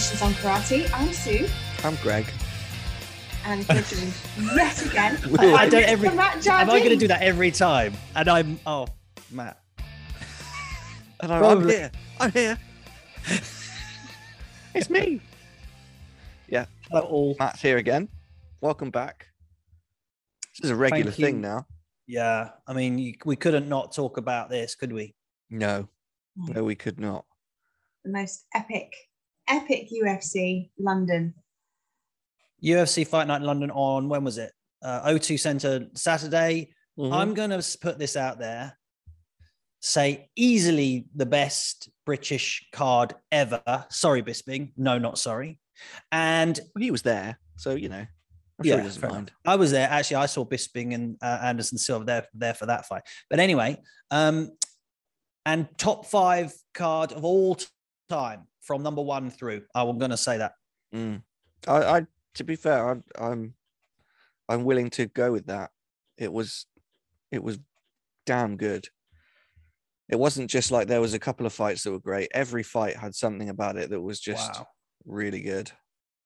Conversations on Karate. I'm Sue, I'm Greg. and we're joined yet again. I by don't Mr. every- Matt Am I going to do that every time? And I'm oh, Matt. And I'm, I'm here. I'm here. it's me. Yeah. Hello all. Matt's here again. Welcome back. This is a regular thing now. Yeah, I mean, you, we couldn't not talk about this, could we? No, hmm. no, we could not. the most epic, epic UFC London. UFC Fight Night London on when was it? Uh, O2 Centre Saturday. Mhm. I'm going to put this out there. Say easily the best British card ever. Sorry, Bisping. No, not sorry. And Well, he was there, so you know. I'm yeah, sure he mind. I was there. Actually, I saw Bisping and uh, Anderson Silva there there for that fight. But anyway, um, and top five card of all time from number one through. I'm going to say that. Mm. I, I, to be fair, I'm, I'm, I'm willing to go with that. It was, it was damn good. It wasn't just like there was a couple of fights that were great. Every fight had something about it that was just Wow. really good.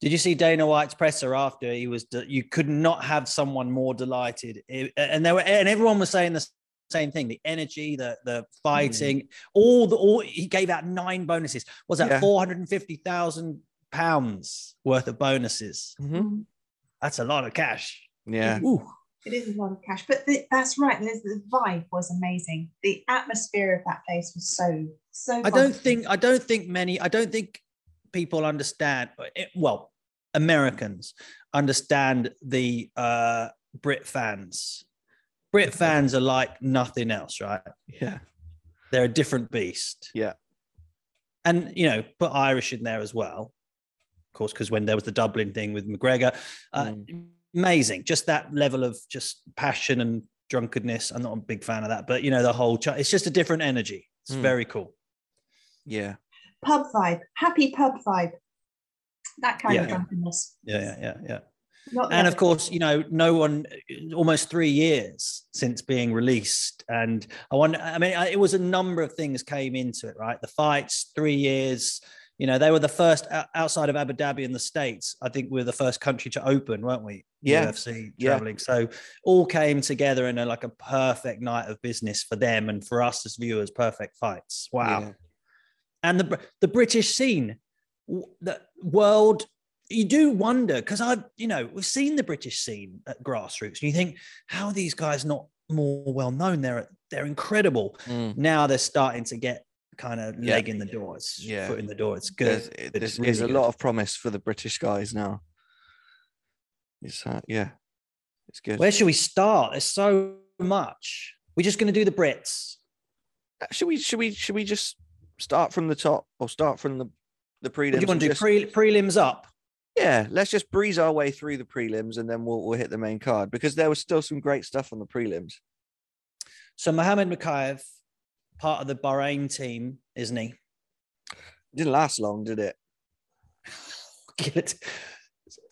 Did you see Dana White's presser after he was? de- You could not have someone more delighted, It- and there were, and everyone was saying the same thing: the energy, the the fighting, all the all. He gave out nine bonuses. Was that Yeah. four hundred and fifty thousand pounds worth of bonuses? Mhm. That's a lot of cash. Yeah. Ooh. It is a lot of cash, but the, that's right. There's, the vibe was amazing. The atmosphere of that place was so so. I don't think I don't think many I don't think people understand it, well Americans understand the uh Brit fans. Brit fans are like nothing else, right? Yeah. They're a different beast. Yeah. And you know, put Irish in there as well. Of course, because when there was the Dublin thing with McGregor, uh, amazing. Just that level of just passion and drunkenness. I'm not a big fan of that, but you know, the whole ch- it's just a different energy. It's Mm. very cool. Yeah. pub vibe, happy pub vibe. That kind of Yeah. drunkenness. Yeah, yeah, yeah, yeah. Not and of course you know no one almost three years since being released and i wonder i mean it was a number of things came into it right the fights three years you know they were the first outside of abu dhabi in the states i think we were the first country to open weren't we Yeah. ufc Yeah. traveling so all came together in a, like a perfect night of business for them and for us as viewers perfect fights wow Yeah. and the the British scene, the world. You do wonder because I've you know we've seen the British scene at grassroots, and you think how are these guys not more well known? They're they're incredible. Mm. Now they're starting to get kind of Yeah. leg in the door. It's Yeah. foot in the door. It's good. there's, there's a really lot of promise for the British guys now. It's uh, yeah, it's good. Where should we start? There's so much. We're just going to do the Brits. Uh, should we should we should we just start from the top or start from the the prelims? What do you want to do? just- Pre- prelims up. Yeah, let's just breeze our way through the prelims and then we'll we'll hit the main card because there was still some great stuff on the prelims. So Mohammed Mokaev, part of the Bahrain team, isn't he? Didn't last long, did it? It.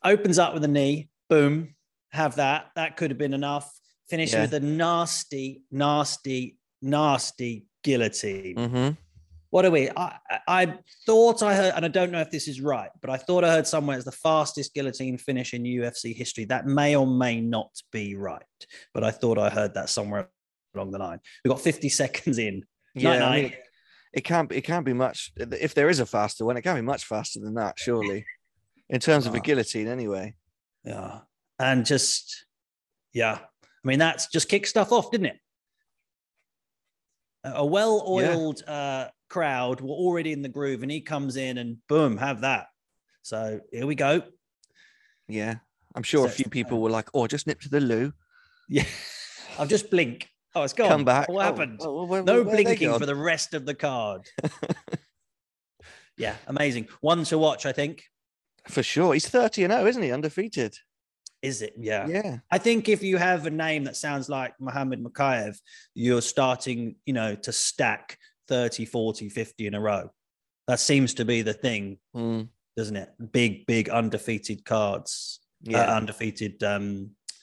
Opens up with a knee. Boom. Have that. That could have been enough. Finish Yeah. with a nasty, nasty, nasty guillotine. Mm-hmm. What are we? I, I- thought I heard, and I don't know if this is right, but I thought I heard somewhere it's the fastest guillotine finish in UFC history. That may or may not be right, but I thought I heard that somewhere along the line. We've got 50 seconds in. Yeah, I mean, it can't be it can't be much if there is a faster one, it can't be much faster than that, surely. In terms of a Ah. guillotine, anyway. Yeah. And just, yeah. I mean, that's just kicked stuff off, didn't it? A- A well oiled uh, crowd were already in the groove, and he comes in and boom, have that. So here we go. Yeah. I'm sure a few people were like, oh, just nip to the loo. Yeah. I'll just blink. Oh, it's gone. Come back. What Oh, happened? oh, where- no where blinking for the rest of the card. yeah, amazing. One to watch, I think. For sure. He's 30 and 0, isn't he? Undefeated. Is it? Yeah. Yeah. I think if you have a name that sounds like Mohammed Mokaev, you're starting, you know, to stack 30, 40, 50 in a row. That seems to be the thing, Mm, doesn't it? Big, big undefeated cards, uh, yeah. undefeated um, uh,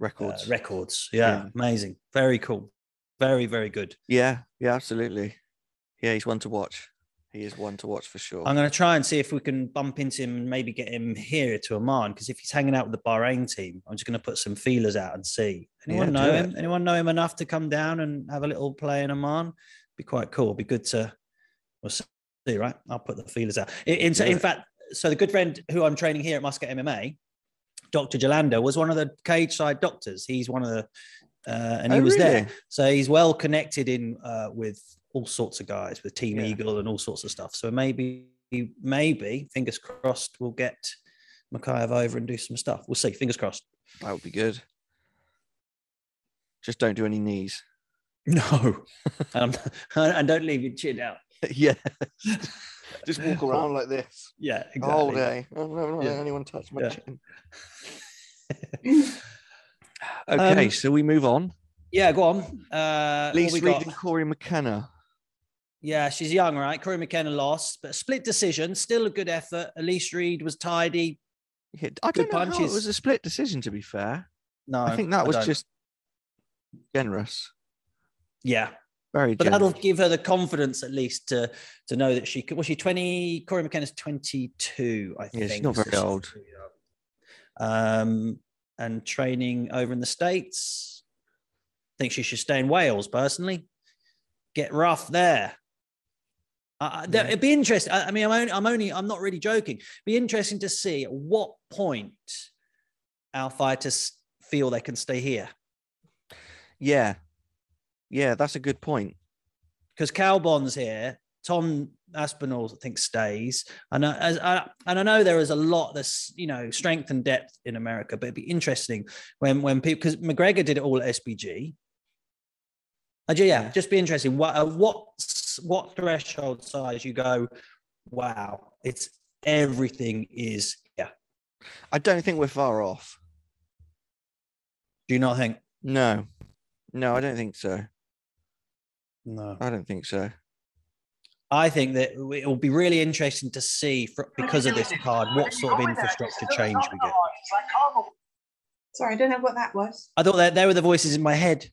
records. records. Yeah, Yeah. amazing. Very cool. Very, very good. yeah. Yeah. Absolutely. Yeah. He's one to watch. He is one to watch for sure. I'm going to try and see if we can bump into him and maybe get him here to Oman. Because if he's hanging out with the Bahrain team, I'm just going to put some feelers out and see. Anyone Yeah, know him? Anyone know him enough to come down and have a little play in Oman? Be quite cool. Be good to. We'll see, right? I'll put the feelers out. In, in, in fact, so the good friend who I'm training here at Muscat MMA, Dr. Jalander, was one of the cage side doctors. He's one of the, uh, and he Oh, was there. So he's well connected in uh, with all sorts of guys, with Team Yeah. Eagle and all sorts of stuff. So maybe, maybe, fingers crossed, we'll get Mokaev over and do some stuff. We'll see. Fingers crossed. That would be good. Just don't do any knees. No, um, and don't leave your chin out. yeah. Just walk around like this Yeah, exactly. the whole day. Oh, no, no, Yeah. anyone touch my Yeah. chin. Okay, Um, so we move on. Yeah, go on. Uh, Elise Reed got? Corey McKenna. Yeah, she's young, right? Corey McKenna lost, but a split decision, still a good effort. Elise Reed was tidy. Hit, I don't know how it was a split decision. To be fair, No, I think that was don't. just generous. yeah. Very But generous. that'll give her the confidence at least to to know that she could. Was she twenty? Corey McKenna's twenty two, I think. Yeah, she's not very so old. Um, and training over in the states. I think she should stay in Wales personally. Get rough there. Uh, Yeah. It'd be interesting. I, I mean, I'm only, I'm only, I'm not really joking. Be interesting to see at what point our fighters feel they can stay here. Yeah, yeah, that's a good point. because Kaobon's here. Tom Aspinall, I think, stays. And I, as I, and I know there is a lot that's you know strength and depth in America, but it'd be interesting when when people because McGregor did it all at SBG. Uh, yeah, Yeah. just be interesting. What uh, what what threshold size you go? Wow, it's everything is yeah. I don't think we're far off. Do you not think? No, no, I don't think so. No. I don't think so. I think that it will be really interesting to see for, because of this card what sort of infrastructure change we get. Sorry, I don't know what that was. I thought that they were the voices in my head.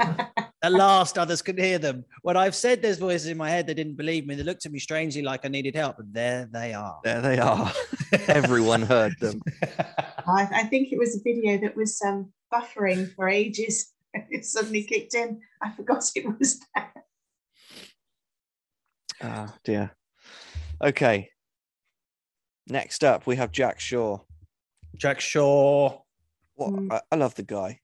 At last, others could hear them. When I've said there's voices in my head, they didn't believe me. They looked at me strangely like I needed help, but there they are. There they are. Everyone heard them. I, I think it was a video that was um, buffering for ages. It suddenly kicked in. I forgot it was there. Ah, dear. Okay. Next up, we have Jack Shore. Jack Shore. What Mm. I, I love the guy.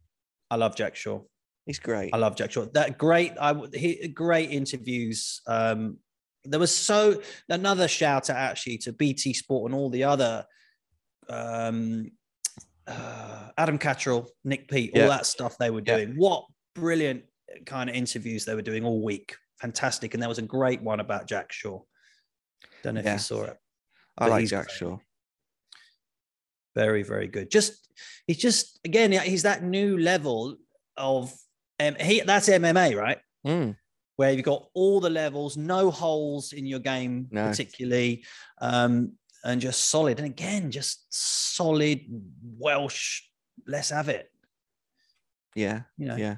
I love Jack Shore. He's great. I love Jack Shore. That great, I he, great interviews. Um, there was so another shout out actually to BT Sport and all the other um, uh, Adam Catterall, Nick Peet, Yeah. all that stuff they were Yeah. doing. What brilliant kind of interviews they were doing all week. Fantastic. And there was a great one about Jack Shore. Don't know if Yeah. you saw it. I like Jack great. Shaw. Very, very good. Just he's just again, he's that new level of um, he that's MMA, right? Mm, where you've got all the levels, no holes in your game, No. particularly, um, and just solid. And again, just solid Welsh. Let's have it. yeah, You know, yeah.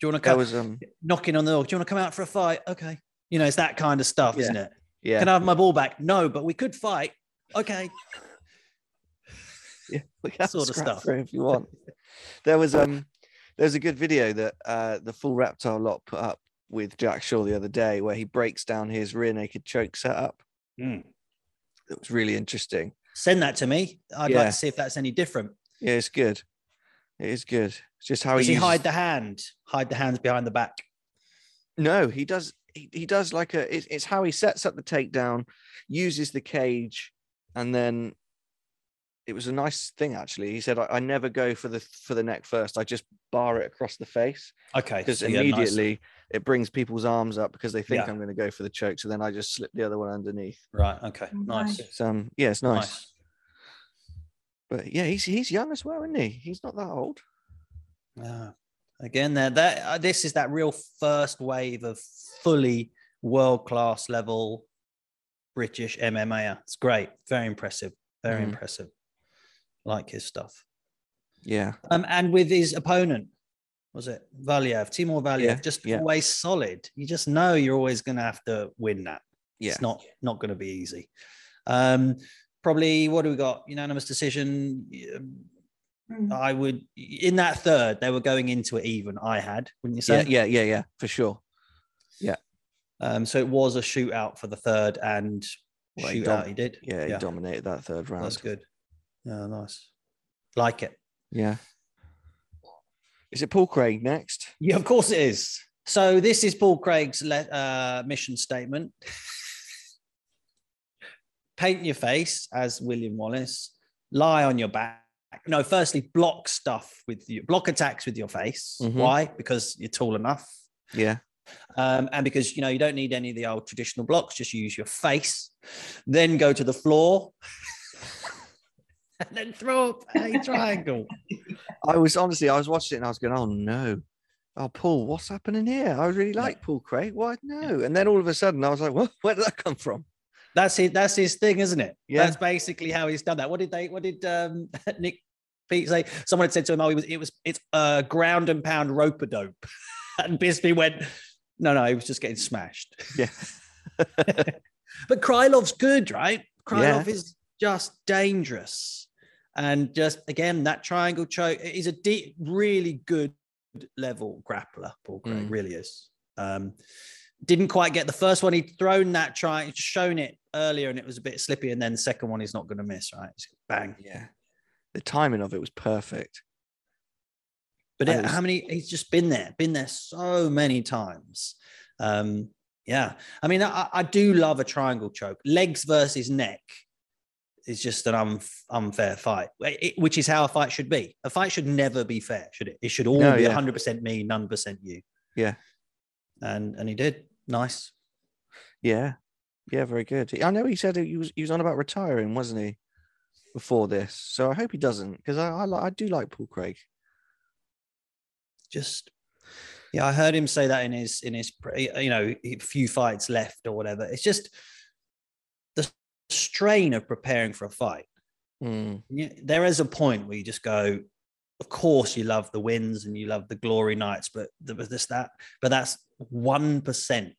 do you want to That come was um, knocking on the door? Do you want to come out for a fight? Okay. You know, it's that kind of stuff, Yeah. isn't it? yeah, Can I have my ball back? No, but we could fight. Okay. yeah. We can sort of stuff. if you want. there was um, there's a good video that uh the full reptile lot put up with Jack Shore the other day where he breaks down his rear naked choke setup. Mm. It was really interesting. Send that to me. I'd Yeah. like to see if that's any different. Yeah, it's good. It is good. It's just how Does he, he uses- hide the hand? Hide the hands behind the back. No, he does. He, he does like a. It's, it's how he sets up the takedown, uses the cage, and then it was a nice thing actually. He said, "I, I never go for the for the neck first. I just bar it across the face Okay. because so yeah, nice. immediately it brings people's arms up because they think Yeah. I'm going to go for the choke. So then I just slip the other one underneath. Right. Okay. Oh, Nice. nice. It's, um, yeah, it's nice. nice. But yeah, he's he's young as well, isn't he? He's not that old. Yeah. Again, there that uh, this is that real first wave of fully world class level British MMA. It's great, very impressive, very Mhm. impressive. Like his stuff. Yeah, Um, and with his opponent, was it Valiev, Timur Valiev, Yeah, just yeah. always solid. You just know you're always going to have to win that. Yeah. It's not not going to be easy. Um, probably what do we got? Unanimous decision. Mm. I would in that third they were going into it even. I had, wouldn't you Yeah, say? yeah, yeah, yeah, for sure. Yeah. Um, so it was a shootout for the third and Well, he shootout dom- he did. Yeah, he dominated that third round. That's good. Yeah, nice. Like it. Yeah. Is it Paul Craig next? Yeah, of course it is. So this is Paul Craig's le- uh, mission statement. Paint your face as William Wallace. Lie on your back. No, firstly, block stuff with you. Block attacks with your face. Mhm. Why? Because you're tall enough. Yeah. Um, and because you know you don't need any of the old traditional blocks, just use your face. Then go to the floor, and then throw up a triangle. I was honestly, I was watching it and I was going, oh no. Oh, Paul, what's happening here? I really Yeah. like Paul Craig. Why no? And then all of a sudden I was like, what? Where did that come from? That's his. That's his thing, isn't it? Yeah. That's basically how he's done that. What did they? What did um, Nick Peet say? Someone had said to him, "Oh, it was. It was. It's uh, ground and pound rope a dope," and Bisbee went, "No, no, he was just getting smashed." Yeah. But Krylov's good, right? Krylov Yeah. is just dangerous, and just again that triangle choke. is a deep, really good level grappler. Paul Craig Mm. really is. Um, didn't quite get the first one. He'd thrown that try, shown it earlier, and it was a bit slippy. And then the second one, he's not going to miss, right? Bang. Yeah. The timing of it was perfect. But it was- how many? He's just been there, been there so many times. Um, yeah, I mean, I, I do love a triangle choke. Legs versus neck is just an unf- unfair fight, it- which is how a fight should be. A fight should never be fair, should it? It should all No, be yeah. 100% me, none percent you. Yeah. And and he did. Nice. Yeah. Yeah, very good. I know he said he was he was on about retiring, wasn't he? Before this. So I hope he doesn't, because I, I li- I do like Paul Craig. just yeah i heard him say that in his in his you know few fights left or whatever it's just strain of preparing for a fight Mm, there is a point where you just go of course you love the wins and you love the glory nights but there was this that but that's one percent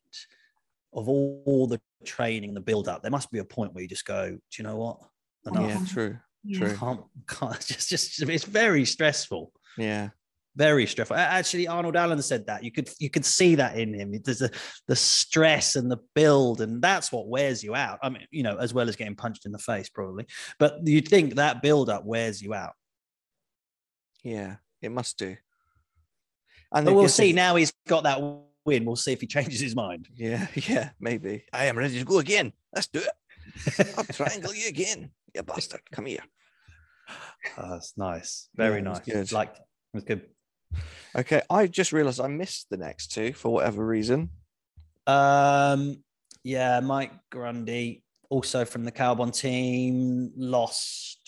of all, all the training the build up there must be a point where you just go do you know what enough yeah, true. Yeah. True. can't, can't just just it's very stressful Yeah. Very stressful. Actually, Arnold Allen said that you could you could see that in him. There's the the stress and the build, and that's what wears you out. I mean, you know, as well as getting punched in the face, probably. But you'd think that build up wears you out. Yeah. It must do. And they we'll see. this- Now he's got that win. We'll see if he changes his mind. Yeah, yeah, maybe. I am ready to go again. Let's do it. I'll triangle you again. You bastard. Come here. Oh, that's nice. Very it was nice. good. Like it was good. Okay. I just realized I missed the next two for whatever reason. Um, yeah, Mike Grundy, also from the Kaobon team, lost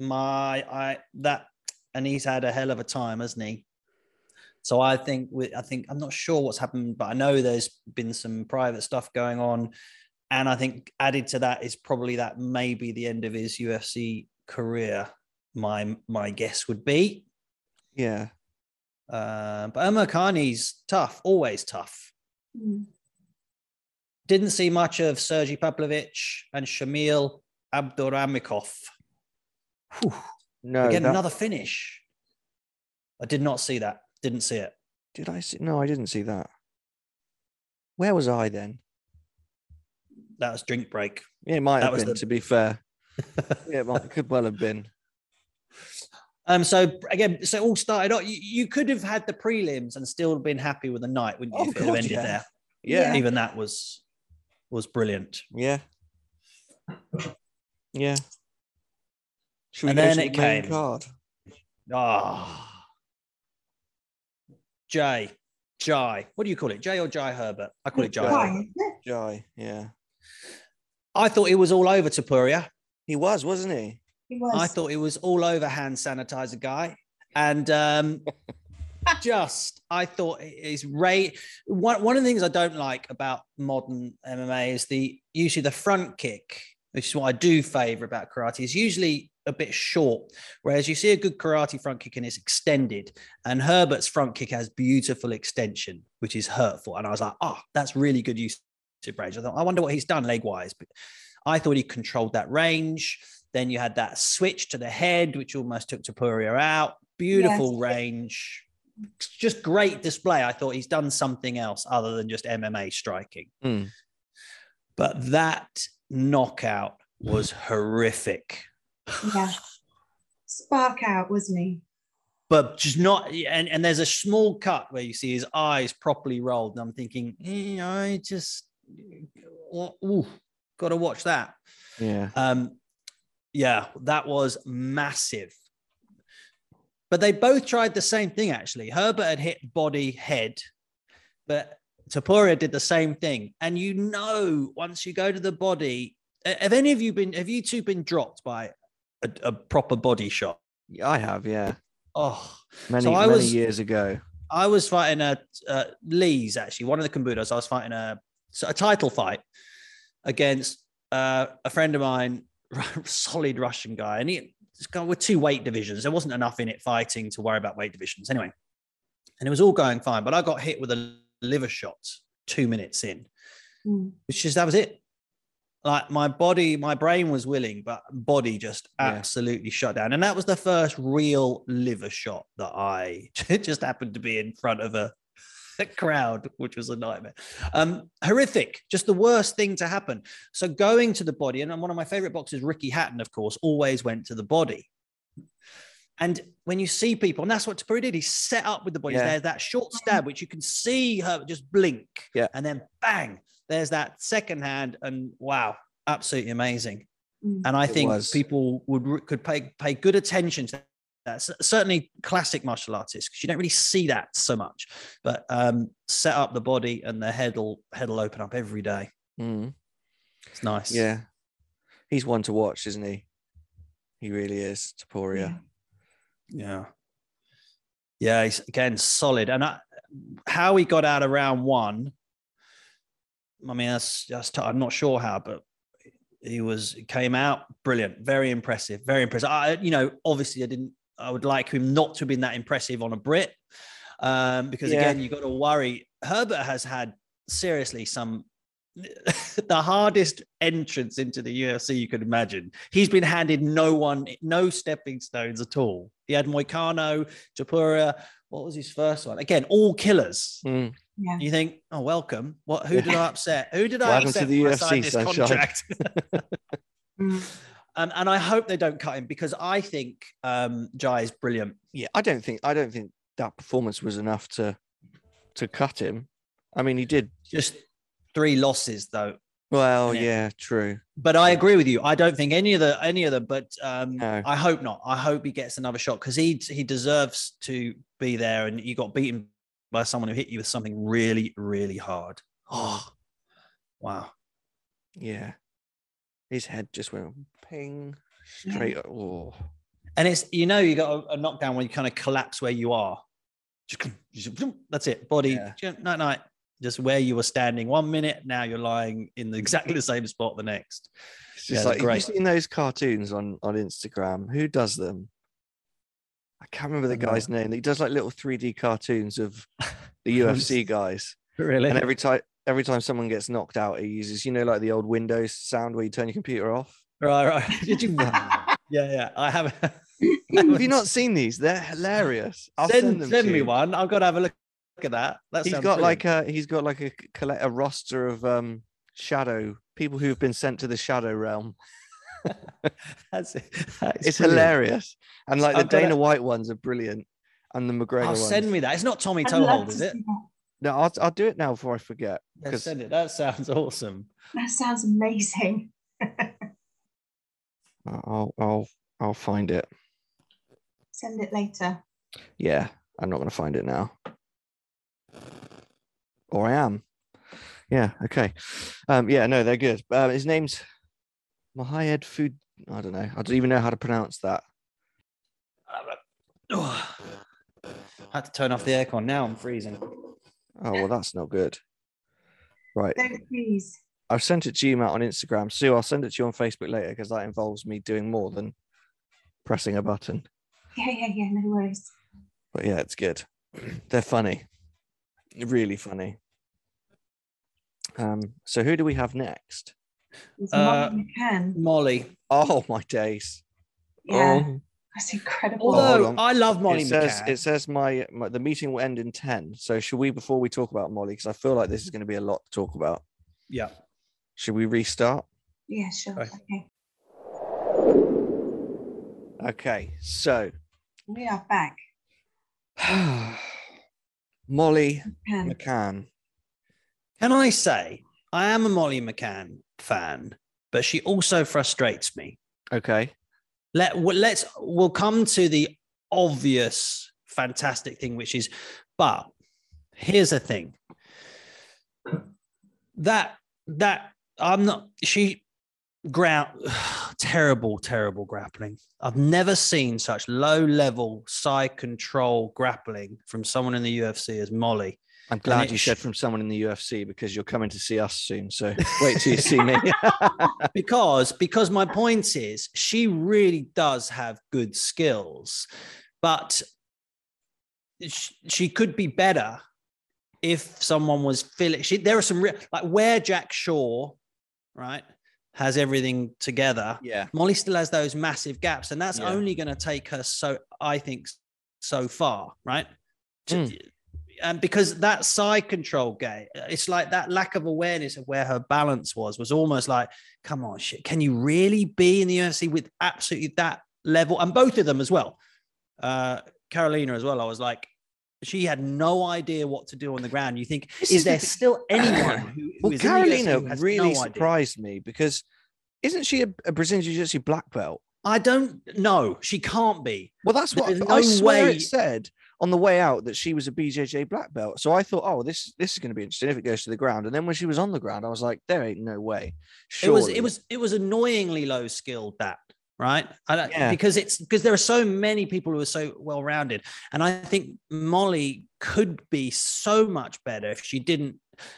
my I that and he's had a hell of a time, hasn't he? So I think with I think I'm not sure what's happened, but I know there's been some private stuff going on. And I think added to that is probably that maybe the end of his UFC career. My my guess would be. Yeah. Uh, but Amirkhani's tough, always tough. Mm. Didn't see much of Sergey Pavlovich and Shamil Abdurakhimov. Whew. No. Again, that- another finish. I did not see that. Didn't see it. Did I see? No, I didn't see that. Where was I then? That was drink break. Yeah, it might That have was been, the- to be fair. Yeah, it might, could well have been. Um, so again, so it all started off. You, you could have had the prelims and still been happy with the night, wouldn't you? Oh, if it had God, ended yeah. there. Yeah. Even that was was brilliant. Yeah. Yeah. Should we And then it the came. card? Ah, Jay, Jai. What do you call it? Jay or Jai Herbert? I call it Jai. Jai. Herbert. Right, isn't it? Jai, yeah. I thought it was all over to Topuria. He was, wasn't he? He was. I thought it was all over hand sanitizer guy. And um, just, I thought his rate. One, one of the things I don't like about modern MMA is the usually the front kick, which is what I do favor about karate, is usually a bit short. Whereas you see a good karate front kick and it's extended. And Herbert's front kick has beautiful extension, which is hurtful. And I was like, oh, that's really good use of range. I thought, I wonder what he's done leg wise, but I thought he controlled that range. Then you had that switch to the head, which almost took Topuria out. Beautiful Yes. range, just great display. I thought he's done something else other than just MMA striking. Mm. But that knockout was horrific. Yeah. Spark out, wasn't he? but just not and, and there's a small cut where you see his eyes properly rolled and i'm thinking you know i just ooh, gotta watch that Yeah. um yeah that was massive but they both tried the same thing actually herbert had hit body head but Topuria did the same thing and you know once you go to the body have any of you been have you two been dropped by a, a proper body shot Yeah, I have. Yeah. oh Many So I many was- years ago. I was fighting a uh, Lee's actually one of the Kambudos. I was fighting a a title fight against uh, a friend of mine, solid Russian guy, and he this guy with two weight divisions. There wasn't enough in it fighting to worry about weight divisions anyway, and it was all going fine. But I got hit with a liver shot two minutes in, Mm. which just that was it. Like my body, my brain was willing, but body just Yeah. absolutely shut down. And that was the first real liver shot that I just happened to be in front of a, a crowd, which was a nightmare. Um, horrific, just the worst thing to happen. So going to the body, and one of my favorite boxers, Ricky Hatton, of course, always went to the body. And when you see people, and that's what Tapuri did, he set up with the body. Yeah. There's that short stab, which you can see her just blink. Yeah. And then bang, there's that second hand. And wow, absolutely amazing. Mm. And I It think was. people would could pay pay good attention to that. Certainly classic martial artists, because you don't really see that so much. But um, set up the body and the head will head will open up every day. Mm. It's nice. Yeah. He's one to watch, isn't he? He really is. Topuria. Yeah. Yeah, he's again solid. And I, how he got out of round one, I mean, that's just I'm not sure how, but he was came out brilliant, very impressive, very impressive. I, you know, obviously I didn't I would like him not to have been that impressive on a Brit. Um, because Yeah. again, you've got to worry. Herbert has had seriously some the hardest entrance into the UFC you could imagine. He's been handed no one, no stepping stones at all. He had Moicano, Japura. What was his first one? Again, all killers. Mm. Yeah. You think, oh, welcome. What? Who did I upset? Who did I happened to upset? the when I UFC, signed this Sunshine? contract? Mm. Um, and I hope they don't cut him because I think um, Jai is brilliant. Yeah, I don't think I don't think that performance was enough to to cut him. I mean, he did Just three losses though. well. Yeah. Yeah, true. But I agree with you. I don't think any of the any of them. But um, No. I hope not. I hope he gets another shot because he he deserves to be there. And you got beaten by someone who hit you with something really really hard. Oh, wow. Yeah, his head just went ping straight. Oh, And it's you know you got a, a knockdown where you kind of collapse where you are. That's it. Body Yeah. night night. Just where you were standing one minute, now you're lying in the, exactly the same spot the next. it's Yeah, just they're like have you seen those cartoons on on Instagram? Who does them? I can't remember the guy's name. He does like little 3D cartoons of the UFC guys, Really? and every time every time someone gets knocked out, he uses you know like the old Windows sound where you turn your computer off. Right, right. Did you? yeah, yeah. I have. Have you not seen these? They're hilarious. I'll send send, them send to me you. one. I've got to have a look at that. That He's sounds got brilliant. like a he's got like a collect a roster of um shadow people who've been sent to the shadow realm. That's it. That is It's brilliant. hilarious, and like the I've gotta- Dana White ones are brilliant, and the McGregor Oh, ones. send me that. It's not Tommy I'd Toehold, to is it? No, I'll, I'll do it now before I forget. Yeah, send it. That sounds awesome. That sounds amazing. I'll I'll I'll find it. Send it later. Yeah, I'm not going to find it now. Or I am. Yeah. Okay. Um. Yeah. No, they're good. Um. His name's Mahayed Food. I don't know. I don't even know how to pronounce that. Oh, I had to turn off the aircon. Now I'm freezing. Oh well, that's not good. Right. Don't please. I've sent it to you, Matt, on Instagram. Sue, I'll send it to you on Facebook later because that involves me doing more than pressing a button. Yeah, yeah, yeah. No worries. But yeah, it's good. They're funny, really funny. Um, so who do we have next? It's Uh, Molly McCann. Molly. Oh my days! Yeah, Oh, that's incredible. Although on. I love Molly it says McCann. it says my, my the meeting will end in ten. So should we before we talk about Molly because I feel like this is going to be a lot to talk about. yeah. Should we restart? yeah, sure. Right. Okay, Okay, so we are back. Molly McCann. McCann. Can I say I am a Molly McCann fan, but she also frustrates me. Okay. Let let's we'll come to the obvious fantastic thing, which is, but here's the thing. That that I'm not she ground terrible, terrible grappling. I've never seen such low level side control grappling from someone in the UFC as Molly. I'm glad you sh- said from someone in the UFC because you're coming to see us soon. So wait till you see me. because because my point is she really does have good skills but sh- she could be better if someone was feeling she there are some re- like where jack shore right has everything together yeah. molly still has those massive gaps and that's Yeah. only going to take her so i think so far right Mm. and because that side control game it's like that lack of awareness of where her balance was was almost like come on shit can you really be in the ufc with absolutely that level and both of them as well uh carolina as well i was like she had no idea what to do on the ground you think This is is the there still anyone who, who Well, is in the Carolina really no surprised me because isn't she a, a Brazilian Jiu-Jitsu black belt? i don't know she can't be Well, that's what There's I swear way- it said on the way out that she was a BJJ black belt. So I thought, oh, this this is going to be interesting if it goes to the ground. And then when she was on the ground, I was like, there ain't no way. it was it was it was annoyingly low skilled that right I don't, Yeah. because it's because there are so many people who are so well rounded and i think molly could be so much better if she didn't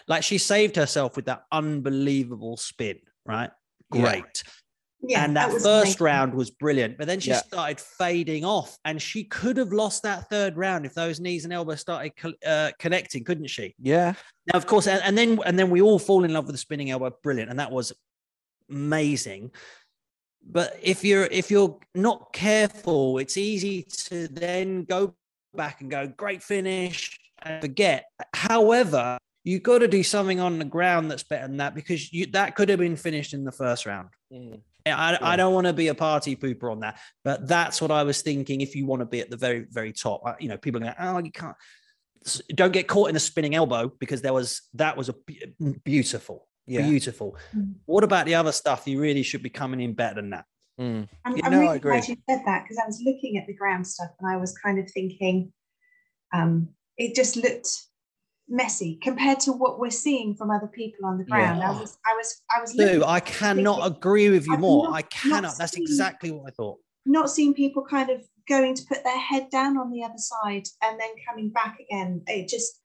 like she saved herself with that unbelievable spin right great Yeah, and that, was first amazing. round was brilliant but then she Yeah. started fading off and she could have lost that third round if those knees and elbows started co- uh, connecting couldn't she yeah. now, of course, and, and then and then we all fall in love with the spinning elbow. Brilliant, and that was amazing. But if you're if you're not careful, it's easy to then go back and go great finish and forget. However, you've got to do something on the ground that's better than that because you that could have been finished in the first round. Mm. I, Yeah. I don't want to be a party pooper on that, but that's what I was thinking. If you want to be at the very, very top, you know, people are going, oh, you can't. Don't get caught in a spinning elbow because there was that was a beautiful, Yeah. beautiful. Mm. What about the other stuff? You really should be coming in better than that. Mm. I'm, You I'm know, I really agree. glad you said that because I was looking at the ground stuff and I was kind of thinking um, it just looked messy compared to what we're seeing from other people on the ground. I was, I was, I was Lou, I cannot thinking, agree with you I've more. not- I cannot. That's seen- exactly what I thought. not seeing people kind of going to put their head down on the other side and then coming back again. It just,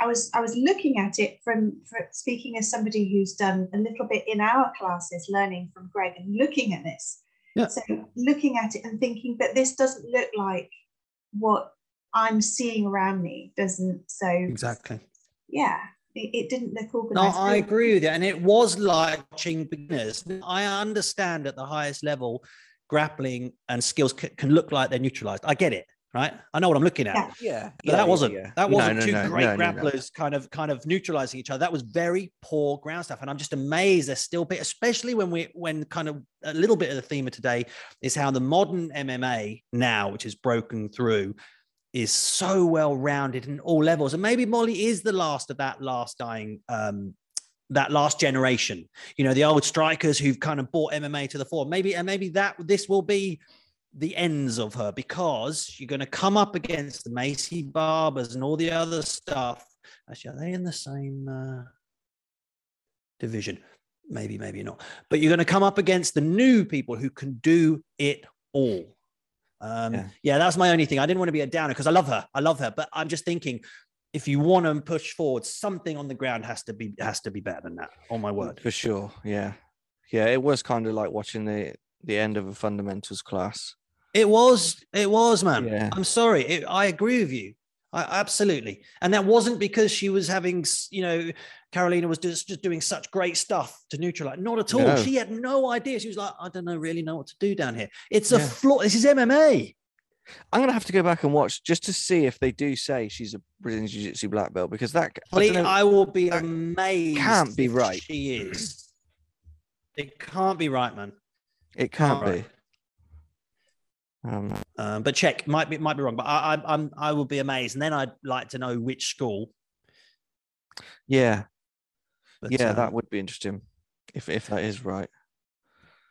I was, I was looking at it from, for speaking as somebody who's done a little bit in our classes, learning from Greg and looking at this. Yeah. So looking at it and thinking, but this doesn't look like what I'm seeing around me. Doesn't so Exactly. yeah. It, it didn't look organized. No. I agree with you. And it was like watching beginners. I understand at the highest level, grappling and skills c- can look like they're neutralized. I get it, right? I know what I'm looking at. Yeah. Yeah. But that wasn't yeah. that wasn't no, two no, great no, no, no. grapplers kind of kind of neutralizing each other. That was very poor ground stuff, and I'm just amazed there's still bit, especially when we when kind of a little bit of the theme of today is how the modern MMA now, which is broken through, is so well rounded in all levels, and maybe Molly is the last of that last dying. Um, that last generation, you know, the old strikers who've kind of brought MMA to the fore. Maybe, and maybe that this will be the ends of her because you're going to come up against the Maycee Barbers and all the other stuff. Actually, are they in the same uh, division? Maybe, maybe not. But you're going to come up against the new people who can do it all. Um, Yeah. yeah. that's my only thing. I didn't want to be a downer because I love her. I love her, but I'm just thinking if you want to push forward, something on the ground has to be has to be better than that. On my word. For sure. Yeah. Yeah. It was kind of like watching the the end of a fundamentals class. It was, it was, man. Yeah. I'm sorry. It, I agree with you. I, absolutely. And that wasn't because she was having, you know, Carolina was just, just doing such great stuff to neutralize. Not at all. No. She had no idea. She was like, I don't know, really know what to do down here. It's a yeah. flaw. This is MMA. I'm gonna have to go back and watch just to see if they do say she's a Brazilian Jiu Jitsu black belt because that I, know, I will be amazed. Can't be right. She is. It can't be right, man. It can't, can't be. Right. Um, um, but check might be might be wrong, but I, I I'm I will be amazed, and then I'd like to know which school. Yeah, but, yeah, um, that would be interesting if if that is right.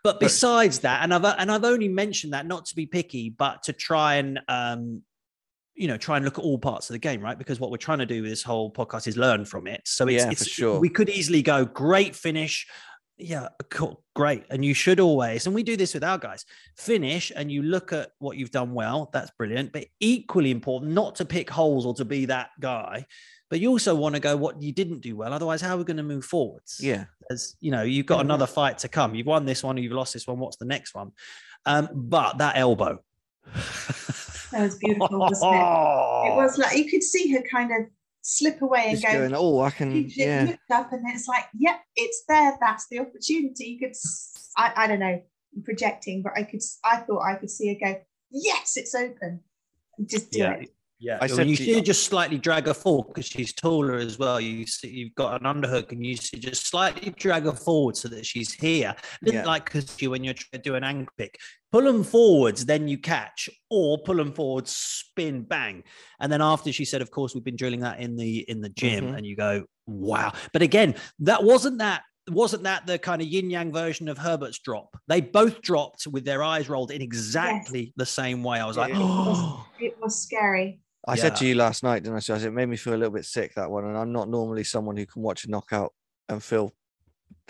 But besides that, and I've and I've only mentioned that not to be picky, but to try and um, you know, try and look at all parts of the game, right? Because what we're trying to do with this whole podcast is learn from it. So it's, yeah, it's for sure. We could easily go great finish, yeah, cool, great. And you should always, and we do this with our guys, finish and you look at what you've done well. That's brilliant. But equally important, not to pick holes or to be that guy, but you also want to go what you didn't do well. Otherwise, how are we going to move forwards? Yeah. As you know, you've got another fight to come. You've won this one, you've lost this one. What's the next one? Um, but that elbow. that was beautiful, wasn't it? It was like you could see her kind of slip away and go, going, oh, I can, yeah. Looked up and it's like, yep, it's there. That's the opportunity. You could, I, I don't know, I'm projecting, but I could, I thought I could see her go, yes, it's open. Just do yeah. it. Yeah, I said you see just slightly drag her forward because she's taller as well. You see, you've got an underhook, and you see just slightly drag her forward so that she's here. Didn't yeah. like because you when you're trying to do an angle pick, pull them forwards, then you catch, or pull them forwards, spin, bang, and then after she said, of course, we've been drilling that in the in the gym, mm-hmm. and you go, wow. But again, that wasn't that wasn't that the kind of yin yang version of Herbert's drop? They both dropped with their eyes rolled in exactly yes. the same way. I was like, it, was, it was scary. I yeah. said to you last night, didn't I? So I said, it made me feel a little bit sick that one, and I'm not normally someone who can watch a knockout and feel.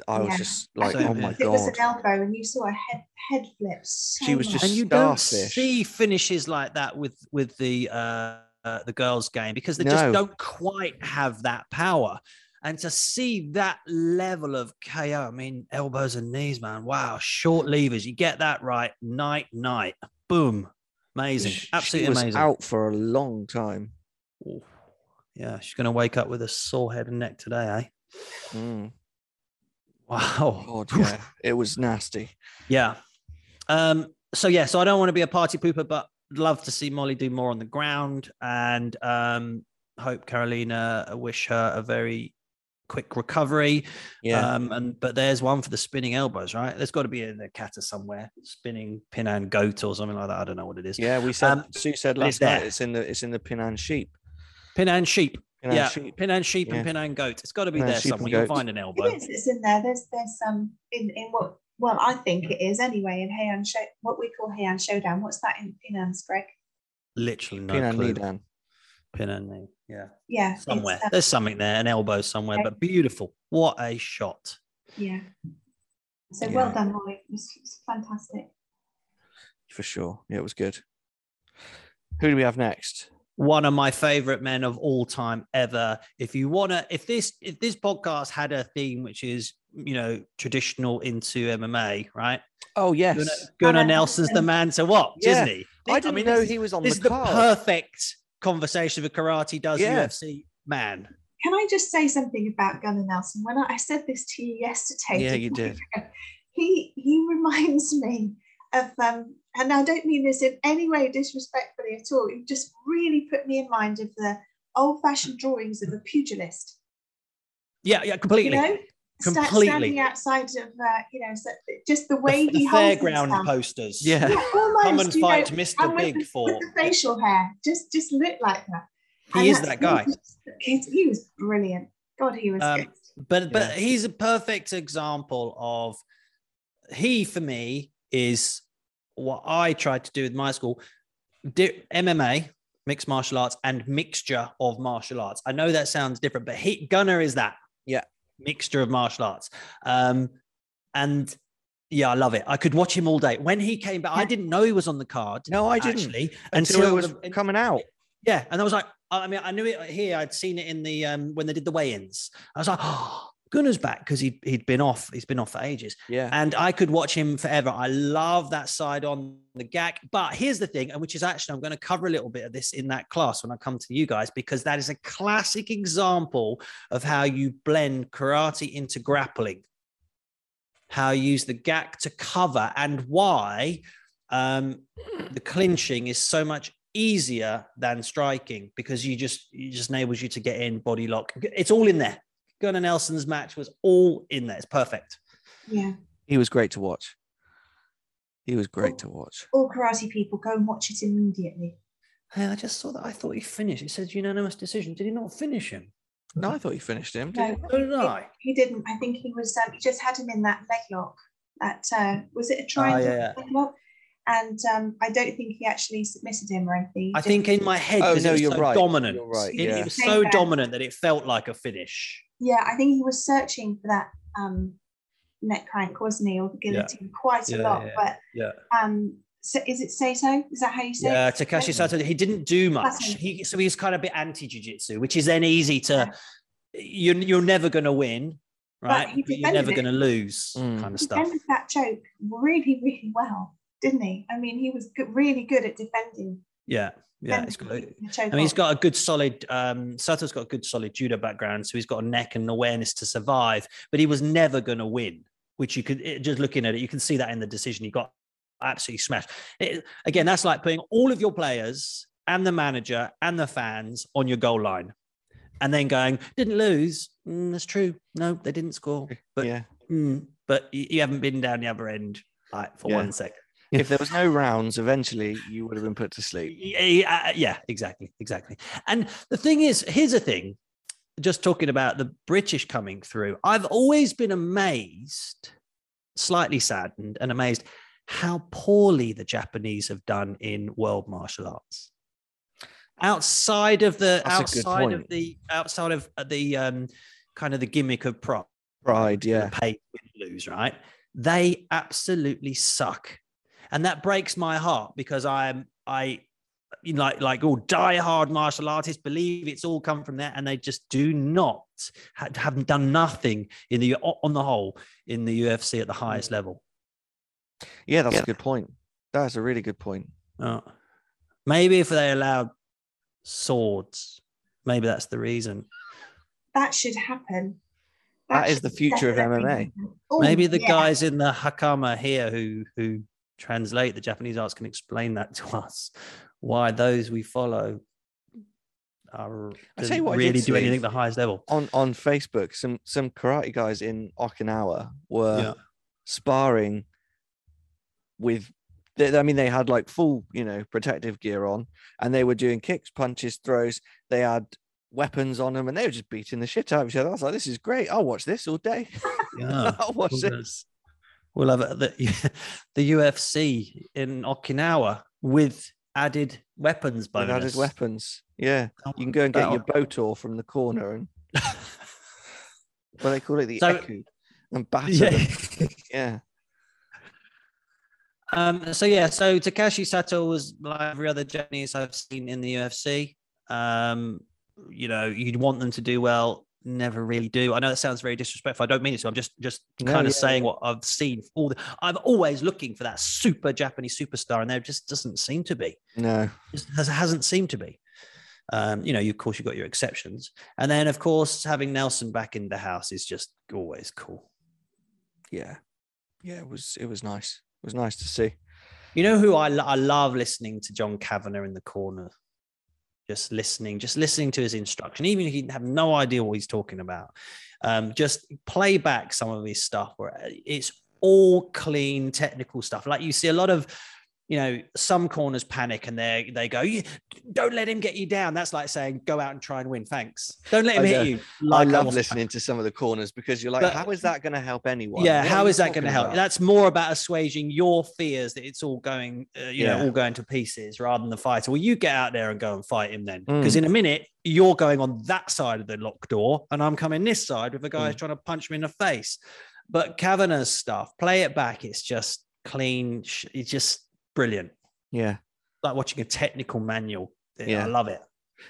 I yeah. was just like, oh my god! It was an elbow, and you saw a head head flip. So she was just much. and you starfish. don't see finishes like that with with the uh, uh, the girls' game because they no. just don't quite have that power. And to see that level of KO, I mean, elbows and knees, man. Wow, short levers. You get that right. Night, night. Boom. Amazing. Absolutely she amazing. out for a long time. Ooh. Yeah, she's going to wake up with a sore head and neck today, eh? Mm. Wow. God, yeah, it was nasty. Yeah. Um, so yeah, so I don't want to be a party pooper, but love to see Molly do more on the ground and um, hope Carolina, wish her a very quick recovery. Yeah. Um, and but there's one for the spinning elbows, right? There's got to be in the kata somewhere, spinning Pinan goat or something like that. I don't know what it is. Yeah, we said um, Sue said last night it's in the it's in the Pinan sheep. Pinan sheep. Pinan yeah, sheep. Pinan sheep yeah. and Pinan goat. It's got to be Pinan there somewhere. You'll find an elbow. It is. It's in there. There's there's some um, in in what well I think it is anyway in Heian show what we call Heian Shodan. What's that in Pinan's Greg? Literally no Pinan clue. Nidan. Pinan knee. Yeah. Yeah. Somewhere. Uh, There's something there, an elbow somewhere, but beautiful. What a shot. Yeah. So yeah. well done, Molly. It was, it was fantastic. For sure. Yeah, it was good. Who do we have next? One of my favorite men of all time ever. If you wanna, if this if this podcast had a theme which is you know traditional into MMA, right? Oh yes, Gunnar, Gunnar Nelson's the man to watch, yeah. isn't he? I didn't I mean, know he was on this the card. the perfect conversation with karate does yeah. UFC man. Can I just say something about Gunnar Nelson? When I, I said this to you yesterday, yeah, you did. He he reminds me of, um, and I don't mean this in any way disrespectfully at all. It just really put me in mind of the old-fashioned drawings of a pugilist. Yeah, yeah, completely. You know? Completely. standing outside of uh, you know so just the way the, he the fairground posters. Yeah, yeah almost, come and fight know, mr big the, for the facial hair. Just just look like that. He and is that guy. he, he was brilliant. God he was um, good. but but yeah. he's a perfect example of he for me is what i tried to do with my school. Mma mixed martial arts and mixture of martial arts. I know that sounds different but he gunnar is that. yeah mixture of martial arts. Um, and yeah, I love it. I could watch him all day. When he came back, I didn't know he was on the card. No, I didn't. Actually, until, until it was coming out. Yeah, and I was like, I mean, I knew it here. I'd seen it in the um when they did the weigh-ins. I was like, oh, Gunnar's back because he he'd been off. He's been off for ages, Yeah. and I could watch him forever. I love that side on the gag. But here's the thing, and which is actually I'm going to cover a little bit of this in that class when I come to you guys because that is a classic example of how you blend karate into grappling. How you use the gag to cover and why um, the clinching is so much easier than striking because you just it just enables you to get in body lock. It's all in there. Gunnar Nelson's match was all in there. It's perfect. Yeah. He was great to watch. He was great to watch. All karate people go and watch it immediately. Hey, I just saw that. I thought he finished. It says unanimous decision. Did he not finish him? No, I thought he finished him. No, Did he? So did I. he didn't. I think he was. Um, he just had him in that leg lock. That uh, was it a triangle yeah, yeah. leg lock? And um, I don't think he actually submitted him or anything. He I just- think in my head, Oh, because no, it was you're so right. dominant. You're right, It, it was so dominant that it felt like a finish. Yeah, I think he was searching for that um, neck crank, wasn't he, or the guillotine, quite a Yeah, lot. yeah, But yeah. um, so is it Sato? Is that how you say? Yeah, it? Takashi Sato. He didn't do much. Fascinating. He so he's kind of a bit anti jiu-jitsu, which is then easy to. You're you're never going to win, But right? he But you're never going to lose, Mm. kind of stuff. He stuff. defended that choke really, really well, didn't he? I mean, he was good, really good at defending. Yeah, yeah. It's defending got, I mean, he's off. got a good solid. Um, Sato's got a good solid judo background, so he's got a neck and awareness to survive. But he was never going to win, which you could it- just looking at it, you can see that in the decision. He got absolutely smashed. It- again, that's like putting all of your players and the manager and the fans on your goal line, and then going, "Didn't lose." Mm, that's true. No, they didn't score. But yeah. mm, but you, you haven't been down the other end like for Yeah. one second. If there was no rounds, eventually you would have been put to sleep. Yeah, yeah, exactly, exactly. And the thing is, here's a thing. Just talking about the British coming through, I've always been amazed, slightly saddened, and amazed how poorly the Japanese have done in world martial arts. Outside of the That's outside of the outside of the um, kind of the gimmick of prop, Pride, yeah. pay lose, right? They absolutely suck, and that breaks my heart because I'm I you know, like like all die-hard martial artists believe it's all come from there, and they just do not ha- haven't done nothing in the on the whole in the UFC at the highest level. Yeah, that's Yeah. a good point. That's a really good point. Uh, maybe if they allowed swords, maybe that's the reason. that should happen. That is the future of MMA. happen. Oh, maybe the yeah. guys in the hakama here who who translate the Japanese arts can explain that to us. Why those we follow are I tell you what really do anything at the highest level. On on Facebook, some some karate guys in Okinawa were Yeah. sparring with they, I mean they had like full, you know, protective gear on and they were doing kicks, punches, throws. They had weapons on them and they were just beating the shit out of each other. I was like, this is great. I'll watch this all day. Yeah. I'll watch this. We'll have the the UFC in Okinawa with added weapons With added weapons. Yeah. You can go and get your botor from the corner and well they call it the So- eku and batter yeah. Yeah. Um, so yeah, so Takashi Sato was like every other Japanese I've seen in the UFC. Um, you know, you'd want them to do well, never really do. I know that sounds very disrespectful. I don't mean it to. I'm just just No, kind of yeah, saying what I've seen. All the, I'm always looking for that super Japanese superstar, and there just doesn't seem to be. No. Just has, hasn't seemed to be. Um, you know, you, of course, you've got your exceptions, and then of course having Nelson back in the house is just always cool. Yeah. Yeah, it was it was nice. It was nice to see. You know who I, I love listening to John Kavanagh in the corner, just listening, just listening to his instruction, even if you have no idea what he's talking about. Um, just play back some of his stuff where it's all clean technical stuff. Like you see a lot of, you know, some corners panic and they they go, "You- "Don't let him get you down." That's like saying, "Go out and try and win." Thanks. Don't let him I hit know. you. I love was- listening to some of the corners because you're like, But- how is that going to help anyone? Yeah, What how is that going to help? about? That's more about assuaging your fears that it's all going, uh, you know, all going to pieces rather than the fighter. Well, you get out there and go and fight him then, Mm. because in a minute you're going on that side of the locked door, and I'm coming this side with a guy who's Mm. trying to punch me in the face. But Kavanagh's stuff, play it back. It's just clean. It's just brilliant. Yeah, Like watching a technical manual. Yeah, Yeah. I love it.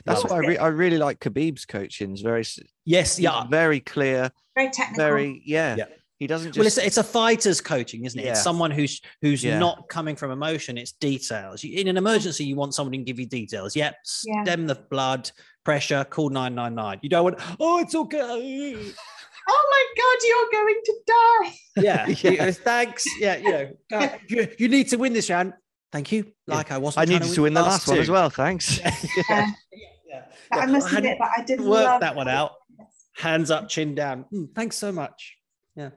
that's Love why I, re- I really like Khabib's coaching. It's very Yes, yeah, very clear. Very technical. very yeah. Yeah. He doesn't just well, it's, it's a fighter's coaching, isn't it? Yeah. It's someone who's who's Yeah. not coming from emotion. It's details. In an emergency, you want someone to give you details. Yep, Yeah. stem the blood, pressure, call nine nine nine. You don't want. Oh, it's okay. Oh my God, you're going to die. Yeah. Yeah. you- Thanks. Yeah. You know, God, you, you need to win this round. Thank you. Yeah. Like I wasn't. I trying needed to win the last one as well. Thanks. Yeah. Yeah. yeah. But I must hadn't admit but I did worked love that one out. Hands up, chin down. "Mm, thanks so much. Yeah.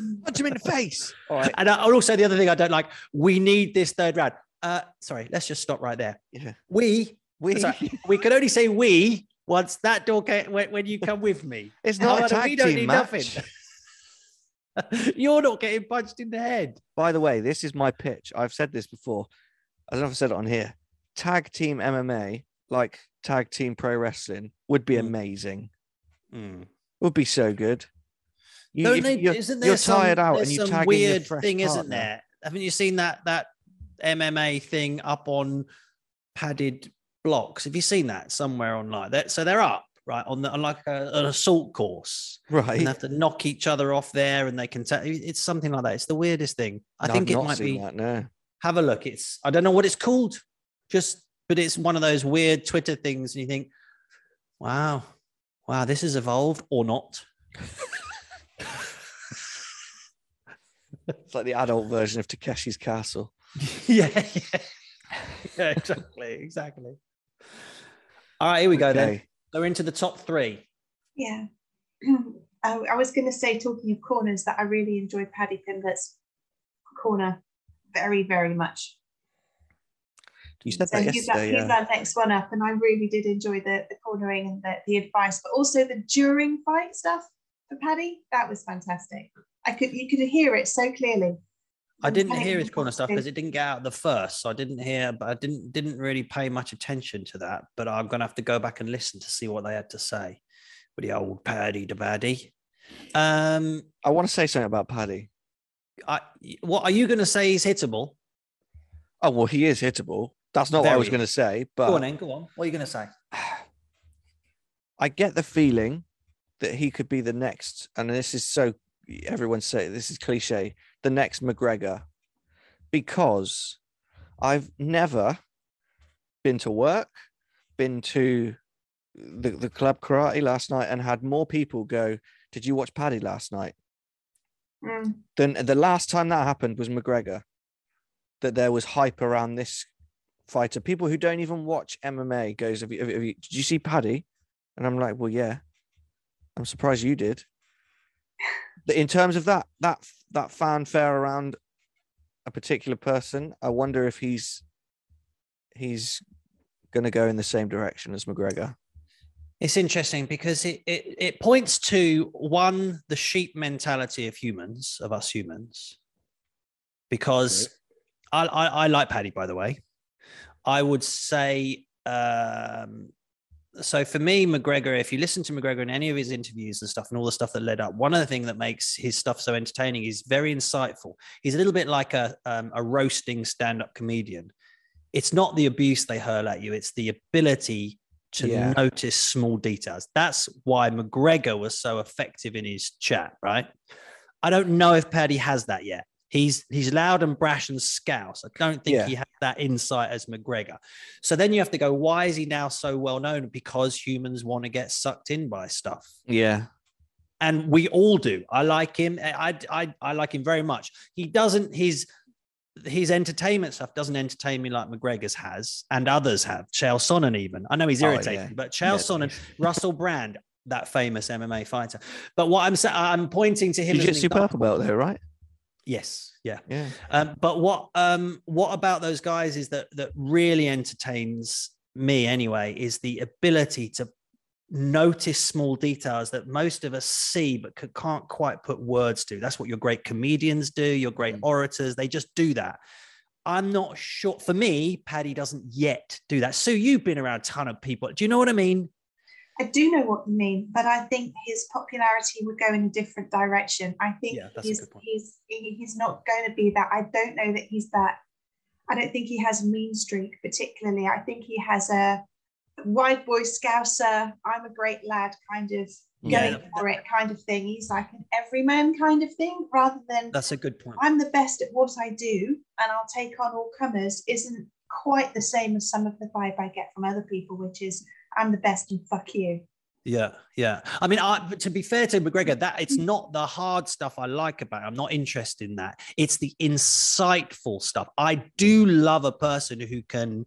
Mm. Punch him in the face. All right. And I- also say the other thing I don't like, we need this third round. Uh, sorry, let's just stop right there. Yeah. We, We. sorry, we can only say we once that door ca- when, when you come with me. It's not a tag we don't team need match. nothing? You're not getting punched in the head. By the way, this is my pitch. I've said this before. I don't know if I said it on here. Tag team MMA, like tag team pro wrestling, would be Mm. amazing. Would be so good. You, don't they, you're, isn't there you're some, tired out and you tag weird thing, isn't there? Haven't you seen that that MMA thing up on padded blocks? Have you seen that somewhere online? That so they're up right on the on like a, an assault course, Right. and they have to knock each other off there, and they can tell it's something like that. It's the weirdest thing. I No, think I've it might be. that. No. Have a look. It's I don't know what it's called, just but it's one of those weird Twitter things, and you think, wow, wow, this has evolved or not. It's like the adult version of Takeshi's Castle. yeah, yeah, yeah, exactly, exactly. All right, here we go then. Okay. So we're into the top three. Yeah. I, oh, I was going to say, talking of corners, that I really enjoyed Paddy Pimblett's corner very, very much. You said So that he's, that, yesterday. he's that next one up, and I really did enjoy the, the cornering and the, the advice, but also the during fight stuff for Paddy. That was fantastic. I could you could hear it so clearly. I didn't hear his corner stuff because it didn't get out the first, so I didn't hear. But I didn't didn't really pay much attention to that. But I'm gonna have to go back and listen to see what they had to say with the old Paddy to Paddy. Um, I want to say something about Paddy. I, what are you gonna say? He's hittable. Oh well, he is hittable. That's not what I was going to say, Go on, but then. Go on. What are you gonna say? I get the feeling that he could be the next, and this is so everyone say this is cliche, the next McGregor, because I've never been to work, been to the, the club karate last night, and had more people go, Did you watch Paddy last night? Mm. Then the last time that happened was McGregor. That there was hype around this fighter. People who don't even watch MMA goes, have you, have you, have you- did you see Paddy? And I'm like, well, yeah. I'm surprised you did. But in terms of that, that that fanfare around a particular person, I wonder if he's he's going to go in the same direction as McGregor. It's interesting because it, it it points to one the sheep mentality of humans of us humans. Because I, I I like Paddy by the way. I would say um, so for me McGregor. If you listen to McGregor in any of his interviews and stuff and all the stuff that led up, one of the things that makes his stuff so entertaining. is very insightful. He's a little bit like a um, a roasting stand up comedian. It's not the abuse they hurl at you; it's the ability to Yeah. notice small details. That's why McGregor was so effective in his chat, right? I don't know if Paddy has that yet. He's he's loud and brash and scouse. I don't think Yeah. he has that insight as McGregor. So then you have to go, why is he now so well known? Because humans want to get sucked in by stuff Yeah. and we all do. I like him. I, I I like him very much. He doesn't. His his entertainment stuff doesn't entertain me like McGregor's has, and others have. Chael Sonnen even. I know he's Oh, irritating, yeah. but Chael Yeah, Sonnen, Russell Brand, that famous MMA fighter. But what I'm saying, I'm pointing to him. as an Jiu-Jitsu purple belt there, right? Yes. Yeah. Yeah. Um, but what um what about those guys is that that really entertains me anyway is the ability to notice small details that most of us see but c- can't quite put words to. That's what your great comedians do, your great Mm. orators, they just do that. I'm not sure. For me, Paddy doesn't yet do that. Sue, you've been around a ton of people. Do you know what I mean? I do know what you mean, but I think his popularity would go in a different direction. I think Yeah, he's, he's he's not going to be that. I don't know that he's that. I don't think he has a mean streak particularly. I think he has a wide boy scouser. I'm a great lad kind of going Yeah. for it kind of thing. He's like an everyman kind of thing, rather than That's a good point. I'm the best at what I do and I'll take on all comers isn't quite the same as some of the vibe I get from other people, which is I'm the best and fuck you. Yeah, yeah. I mean, I, to be fair to McGregor, that it's not the hard stuff I like about. It. I'm not interested in that. It's the insightful stuff. I do love a person who can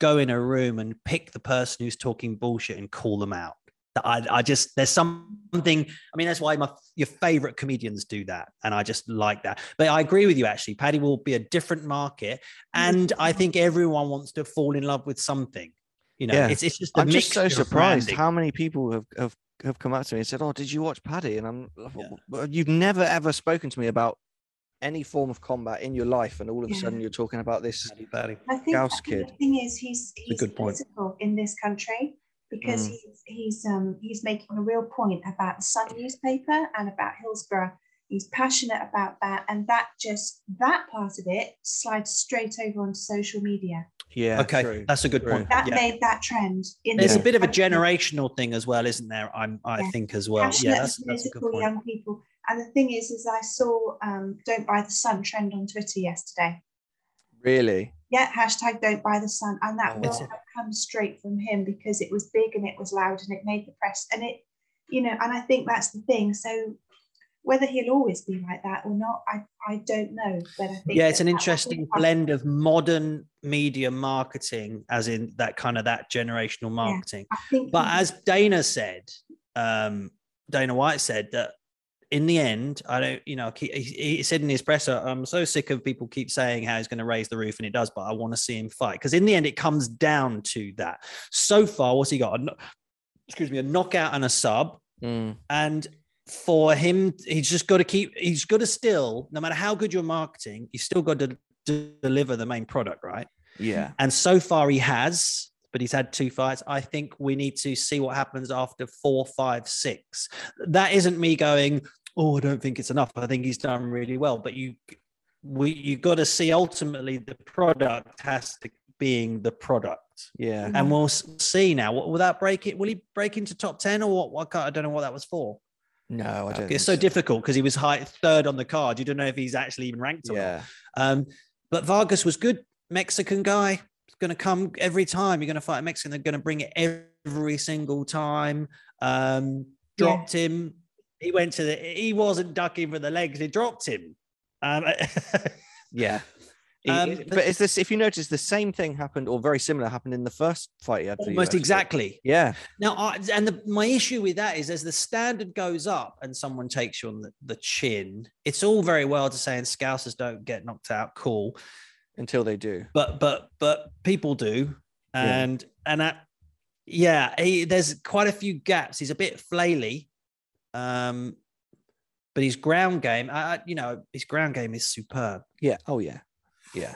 go in a room and pick the person who's talking bullshit and call them out. That I, I just there's something. I mean, that's why my your favorite comedians do that, and I just like that. But I agree with you. Actually, Paddy will be a different market, and I think everyone wants to fall in love with something. You know, Yeah. it's it's just. a I'm just so surprised branding. how many people have, have have come up to me and said, "Oh, did you watch Paddy?" And I'm, Yeah. You've never ever spoken to me about any form of combat in your life, and all of a Yeah. sudden you're talking about this." Paddy, Paddy. I think, I think kid. the thing is he's a he's good point. in this country because Mm. he's he's um he's making a real point about the Sun newspaper and about Hillsborough. He's passionate about that, and that just that part of it slides straight over onto social media. Yeah. okay, true. that's a good true. point. That Yeah. made that trend. In There's a bit of a generational thing as well, isn't there? I'm, I Yeah. think as well. passionate Yeah, and that's, that's a good point. young people. And the thing is, is I saw um, "Don't Buy the Sun" trend on Twitter yesterday. Really? Yeah, hashtag "Don't Buy the Sun," and that Oh. will have come straight from him because it was big and it was loud and it made the press. And it, you know, and I think that's the thing. So whether he'll always be like that or not, I I don't know. But I think Yeah, it's an interesting blend of modern media marketing, as in that kind of that generational marketing. I think, But as Dana said, um, Dana White said that in the end, I don't, you know, he, he he said in his presser, I'm so sick of people keep saying how he's going to raise the roof, and it does, but I want to see him fight because in the end, it comes down to that. So far, what's he got? A, excuse me, a knockout and a sub, Mm. and for him, he's just got to keep. He's got to still, no matter how good your marketing, you still got to d- deliver the main product, right? Yeah. And so far he has, but he's had two fights. I think we need to see what happens after four, five, six. That isn't me going, oh, I don't think it's enough. I think he's done really well. But you we you got to see ultimately the product has to being the product. Yeah. And we'll see now. Will that break it? Will he break into top 10 or what? what I don't know what that was for. No, I don't. It's so think difficult because he was high third on the card. You don't know if he's actually even ranked or not. Yeah. Um, but Vargas was good. Mexican guy. Going to come every time. You're going to fight a Mexican. They're going to bring it every single time. Um, Yeah. dropped him. He went to the. He wasn't ducking for the legs. He dropped him. Um, Yeah. Um, but- but, it's this. If you notice, the same thing happened, or very similar, happened in the first fight he had. Almost exactly. Yeah. Now, I, and the, my issue with that is as the standard goes up and someone takes you on the, the chin, it's all very well to say, and Scousers don't get knocked out. Cool. Until they do. but but but people do Yeah. and and that yeah he, there's quite a few gaps he's a bit flaily um but his ground game I- you know his ground game is superb Yeah. Oh yeah. Yeah.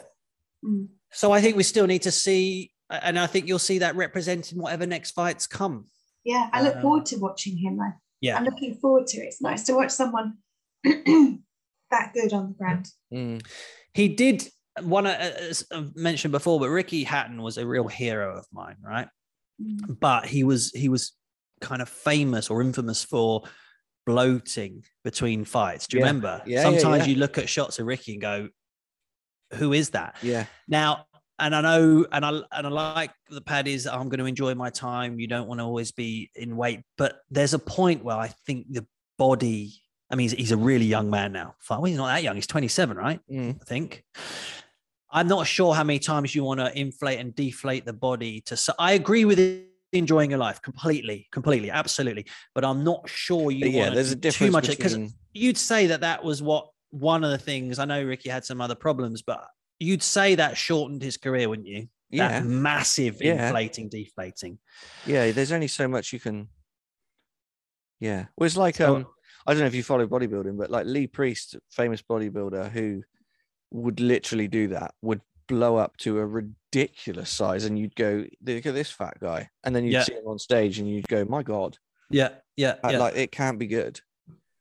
Mm. so i think we still need to see and i think you'll see that representing whatever next fights come yeah, I look Um, forward to watching him. I, yeah I'm looking forward to it. It's nice to watch someone that good on the ground. Mm. he did one uh, as I've mentioned before but ricky hatton was a real hero of mine right Mm. but he was he was kind of famous or infamous for bloating between fights. Do you Yeah. remember? Yeah, yeah, Sometimes yeah. you look at shots of Ricky and go, "Who is that?" Yeah. Now, and I know, and I and I like the paddies. I'm going to enjoy my time. You don't want to always be in weight, but there's a point where I think the body. I mean, he's, he's a really young man now. Well, he's not that young. He's 27, right? Mm. I think. I'm not sure how many times you want to inflate and deflate the body to. So I agree with enjoying your life completely, completely, absolutely. But I'm not sure you yeah, want there's to a difference too much because between. you'd say that that was what one of the things. I know Ricky had some other problems, but you'd say that shortened his career, wouldn't you? Yeah. That massive Yeah. inflating, deflating. Yeah. There's only so much you can. Yeah. Well, it's like So- um. I don't know if you follow bodybuilding, but like Lee Priest, famous bodybuilder who would literally do that, would blow up to a ridiculous size, and you'd go, "Look at this fat guy," and then you'd Yeah. see him on stage, and you'd go, "My God, Yeah, yeah, uh, yeah. like it can't be good."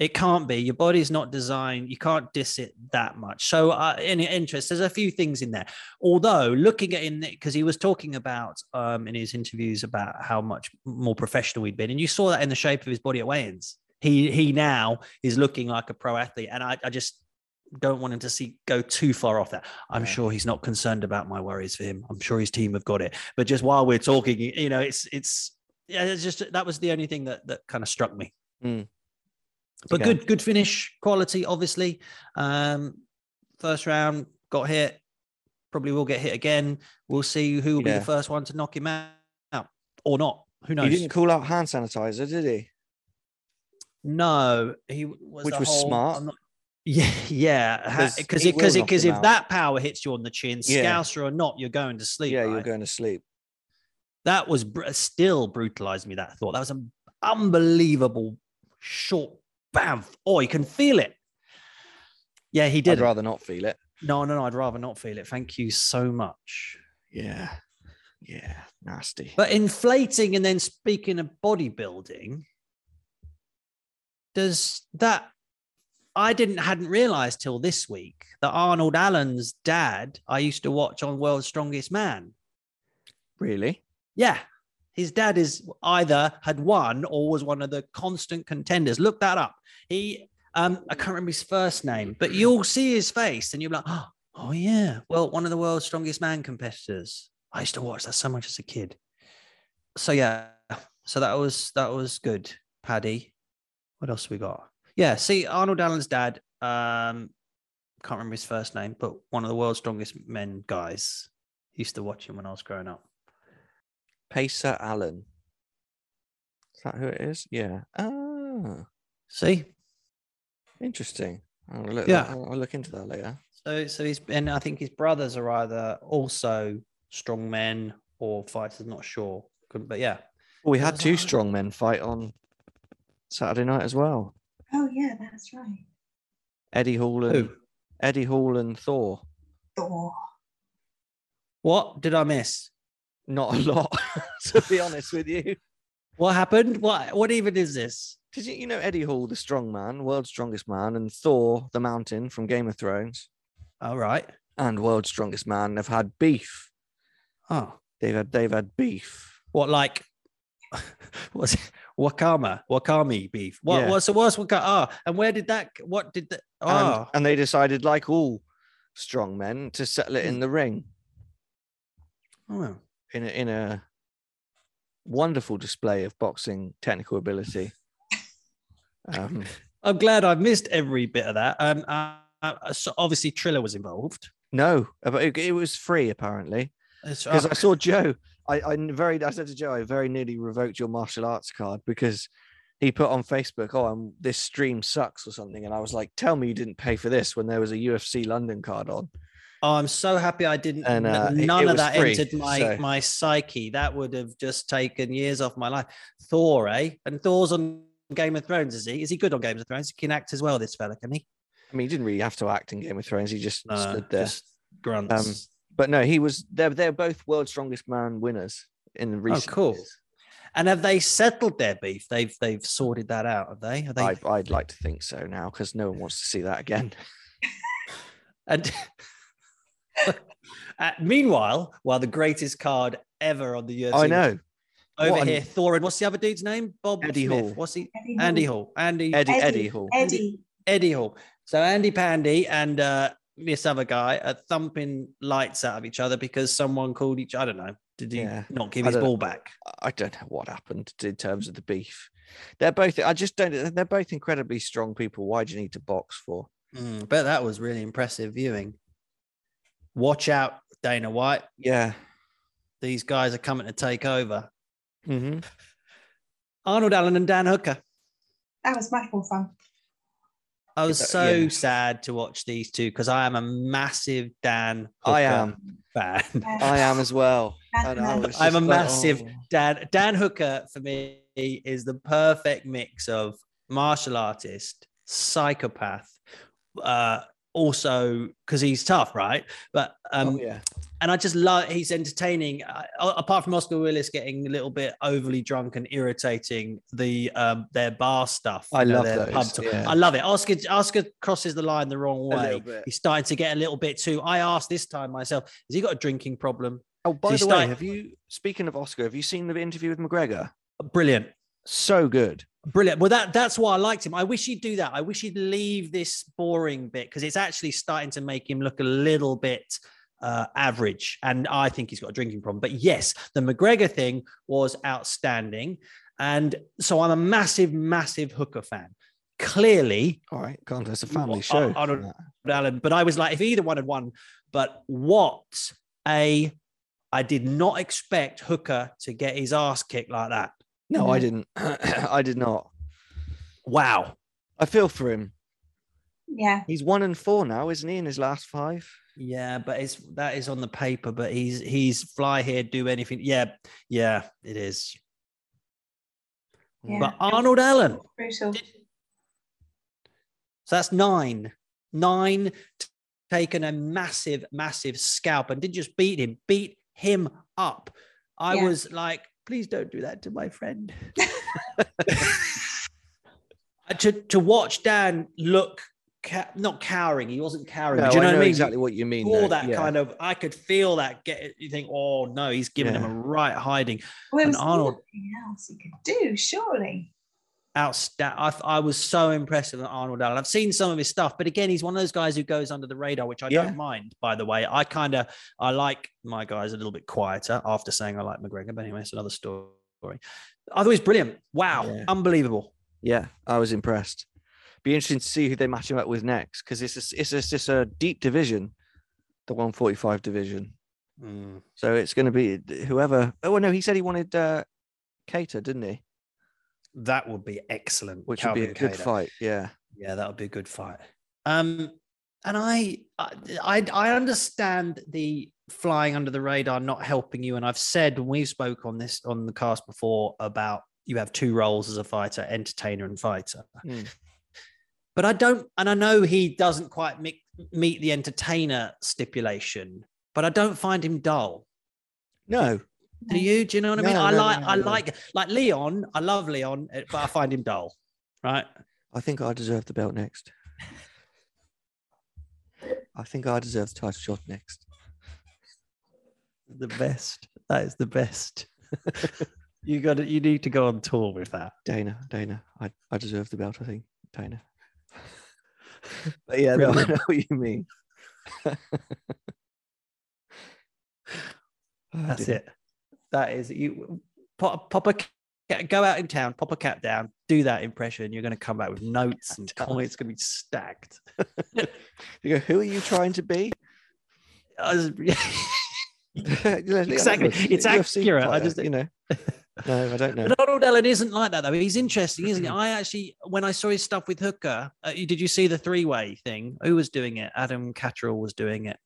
It can't be. Your body's not designed. You can't diss it that much. So, uh, in interest, there's a few things in there. Although looking at in because he was talking about um, in his interviews about how much more professional he'd been, and you saw that in the shape of his body at weigh-ins. He he now is looking like a pro athlete, and I, I just don't want him to see go too far off that. I'm Yeah. sure he's not concerned about my worries for him. I'm sure his team have got it. But just while we're talking, you know, it's it's yeah, it's just that was the only thing that that kind of struck me. Mm. But Okay. good, good finish, quality, obviously. Um, first round got hit, probably will get hit again. We'll see who will be the first one to knock him out, or not. Who knows? He didn't call out hand sanitizer, did he? No, he was Which was whole- smart. Not- yeah, yeah, Because because because will knock because him if out. that power hits you on the chin, Yeah. scouser or not, you're going to sleep. yeah, you're going to sleep. that was br- still brutalized me. That thought that was an unbelievable short bam. Oh, you can feel it. Yeah, he did. I'd rather not feel it. No, no, no. I'd rather not feel it. Thank you so much. Yeah. Yeah. Nasty. But inflating and then speaking of bodybuilding, does that? I didn't hadn't realized till this week that Arnold Allen's dad I used to watch on World's Strongest Man. really? Yeah. His dad is either had won or was one of the constant contenders. Look that up. He um I can't remember his first name, but you'll see his face and you'll be like, oh, oh yeah. Well, one of the world's strongest man competitors. I used to watch that so much as a kid. So yeah, so that was that was good. Paddy. What else we got? Yeah, see Arnold Allen's dad, um, can't remember his first name, but one of the world's strongest men guys. Used to watch him when I was growing up. Pacer Allen. Is that who it is? Yeah. Ah, See? interesting. I'll look, Yeah. I'll, I'll look into that later. So, so he's and I think his brothers are either also strong men or fighters. Not sure, Couldn't- but yeah, Well, we had two that? strong men fight on Saturday night as well. Oh yeah, that's right. Eddie Hall and who? Eddie Hall and Thor. Thor. What did I miss? Not a lot, to be honest with you. What happened? What? What even is this? Did you, know Eddie Hall, the strong man, world's strongest man, and Thor, the mountain from Game of Thrones, All right. and world's strongest man have had beef. Oh, They've had they've had beef. what like? What's? Wakama? Wakami beef? What? Yeah. What's the worst? Waka? Ah, and where did that? What did that? And, Oh, and they decided, like all strong men, to settle it in the ring oh. In a, in a wonderful display of boxing technical ability. Um, I'm glad I missed every bit of that. Um, uh, uh, so obviously Triller was involved. no, but it, it was free apparently. Because I saw Joe. I, I very I said to Joe, I very nearly revoked your martial arts card because he put on Facebook, "Oh, um, this stream sucks" or something, and I was like, "Tell me you didn't pay for this when there was a UFC London card on." Oh, I'm so happy I didn't. And, uh, none it of that free, entered my so- my psyche. That would have just taken years off my life. Thor, eh? And Thor's on Game of Thrones, is he? Is he good on Game of Thrones? He can act as well. This fella, can he? I mean, he didn't really have to act in Game of Thrones; he just No, stood there. just grunts. But no, he was. They're they're both world's strongest man winners in the recent. Oh, cool. years. and have they settled their beef? They've they've sorted that out. Have they? Have they? I, I'd like to think so now because no one wants to see that again. And uh, meanwhile, while the greatest card ever on the UFC, I know over What an- here, Thor and what's the other dude's name? Bob Eddie Smith. Hall. What's he? Eddie Andy Hall. Hall. Andy Eddie Eddie, Eddie. Hall. Eddie. Eddie Hall. So Andy Pandy and uh, this other guy are thumping lights out of each other because someone called each. I don't know. Did he Yeah. not give I his ball back? I don't know what happened in terms of the beef. They're both. I just don't. They're both incredibly strong people. Why do you need to box for? Mm, but that was really impressive viewing. Watch out, Dana White. Yeah. These guys are coming to take over. Mm-hmm. Arnold Allen and Dan Hooker. That was much more fun. I was so yeah. sad to watch these two because I am a massive Dan Hooker I am. fan. I am as well. And I was I'm a like, massive oh. Dan Dan Hooker for me is the perfect mix of martial artist, psychopath, uh, also because he's tough, right? But um, oh, yeah. and I just love he's entertaining. Uh, apart from Oscar Willis getting a little bit overly drunk and irritating, the um, their bar stuff. I know, love their those, yeah. I love it. Oscar Oscar crosses the line the wrong way. He's starting to get a little bit too. I asked this time myself, has he got a drinking problem? Oh, by the way, have you speaking of Oscar, have you seen the interview with McGregor? Brilliant. So good. Brilliant. Well, that that's why I liked him. I wish he'd do that. I wish he'd leave this boring bit because it's actually starting to make him look a little bit uh, average. And I think he's got a drinking problem. But yes, the McGregor thing was outstanding. And so I'm a massive, massive hooker fan. Clearly, All right, God, that's a family show. I- I don't- Allen, but I was like, if either one had won, but what a I did not expect Hooker to get his ass kicked like that. No, I didn't. I did not. Wow. I feel for him. Yeah. He's one and four now, isn't he? In his last five. Yeah, but it's that is on the paper, but he's he's fly here, do anything. Yeah, yeah, it is. yeah. But Arnold Allen, Brutal. so that's nine. Nine t- taken a massive, massive scalp and didn't just beat him, beat him up. I Yeah. was like, please don't do that to my friend. Uh, to to watch Dan look ca- not cowering, he wasn't cowering. No, do you know I what I mean? exactly what you mean. all that Yeah. kind of I could feel that get you think, oh no, he's giving him a right hiding. Well, there And was Arnold- nothing else he could do, surely. Outstanding. I, I was so impressed with Arnold Allen. I've seen some of his stuff, but again, he's one of those guys who goes under the radar, which I Yeah. don't mind. By the way, I kind of I like my guys a little bit quieter after saying I like McGregor. But anyway, it's another story. I thought he was brilliant. Wow, Yeah. unbelievable. Yeah, I was impressed. Be interesting to see who they match him up with next because it's a, it's, a, it's just a deep division, the 145 division. Mm. So it's going to be whoever. Oh no, he said he wanted uh, Kattar, didn't he? That would be excellent. Which would be a Calvin good fight. Yeah. Yeah, that would be a good fight. Um, and I, I, I understand the flying under the radar not helping you. And I've said when we've spoke on this on the cast before about you have two roles as a fighter, entertainer and fighter. Mm. But I don't, and I know he doesn't quite meet the entertainer stipulation. But I don't find him dull. No. Do you? Do you know what I mean? No, I no, like, no, I no. like, like Leon. I love Leon, eh, but I find him dull. Right? I think I deserve the belt next. I think I deserve the title shot next. the best. That is the best. you got to, You need to go on tour with that. Dana, Dana, I, I deserve the belt, I think. Dana. but yeah, no, I know what you mean. That's dear. it. That is you. Pop, pop a go out in town, pop a cap down, do that impression. You're going to come back with notes and comments. Going to be stacked. You go, who are you trying to be? Was- exactly. It's accurate. I just- you know. No, I don't know. But Arnold Allen isn't like that though. He's interesting, isn't he? I actually, when I saw his stuff with Hooker, uh, did you see the three-way thing? Who was doing it? Adam Catterall was doing it.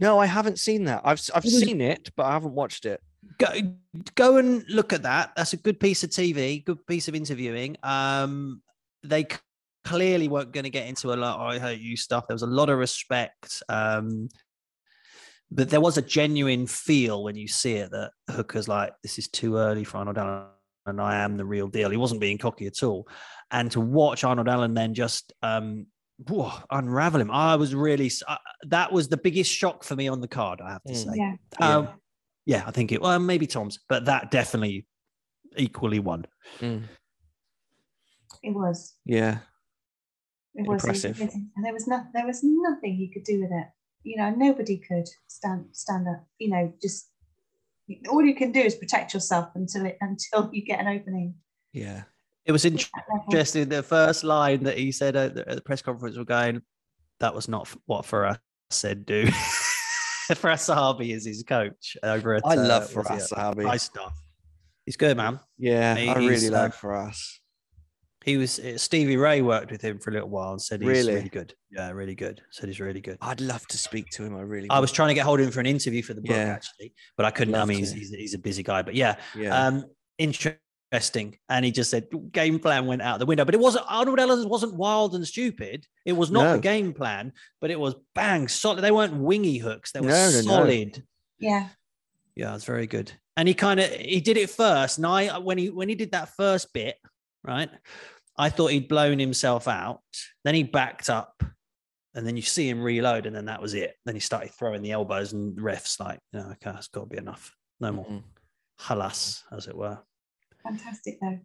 No, I haven't seen that. I've I've seen it, but I haven't watched it. Go go and look at that. That's a good piece of TV, good piece of interviewing. Um, they c- clearly weren't going to get into a lot. "Oh, I hate you stuff. There was a lot of respect. Um, but there was a genuine feel when you see it that Hooker's like, this is too early for Arnold Allen, and I am the real deal. He wasn't being cocky at all. And to watch Arnold Allen then just um, whoa, unravel him, I was really uh, that was the biggest shock for me on the card. I have to Mm. say. Yeah. Um, yeah, I think it. Well, maybe Tom's, but that definitely equally won. Mm, It was. Yeah. It was Impressive. amazing. And there was no, there was nothing he could do with it. You know, nobody could stand stand up. You know, just all you can do is protect yourself until it until you get an opening. Yeah. It was at that level. interesting. The first line that he said at the, press conference was going, "That was not f- what Firas said do." Firas Zahabi is his coach over at. I uh, love he Firas? Zahabi. High Star. He's good, man. Yeah, I He's, really uh, like Firas. He was uh, Stevie Ray worked with him for a little while and said he's Really? really, good. Yeah, really good. Said he's really good. I'd love to speak to him. I really. I would. was trying to get hold of him for an interview for the book Yeah. actually, but I couldn't. I mean, he's, he's, he's a busy guy, but yeah, Yeah. Um, interesting. Resting, and he just said game plan went out the window. But it wasn't Arnold Allen wasn't wild and stupid. It was not No. a game plan, but it was bang solid. They weren't wingy hooks. They were No, no, no. solid. Yeah. Yeah, it's very good. And he kind of he did it first. And I when he when he did that first bit, right? I thought he'd blown himself out. Then he backed up, and then you see him reload, and then that was it. Then he started throwing the elbows, and refs like, no, okay, that's got to be enough. No more. Mhm. Halas, as it were. Fantastic though.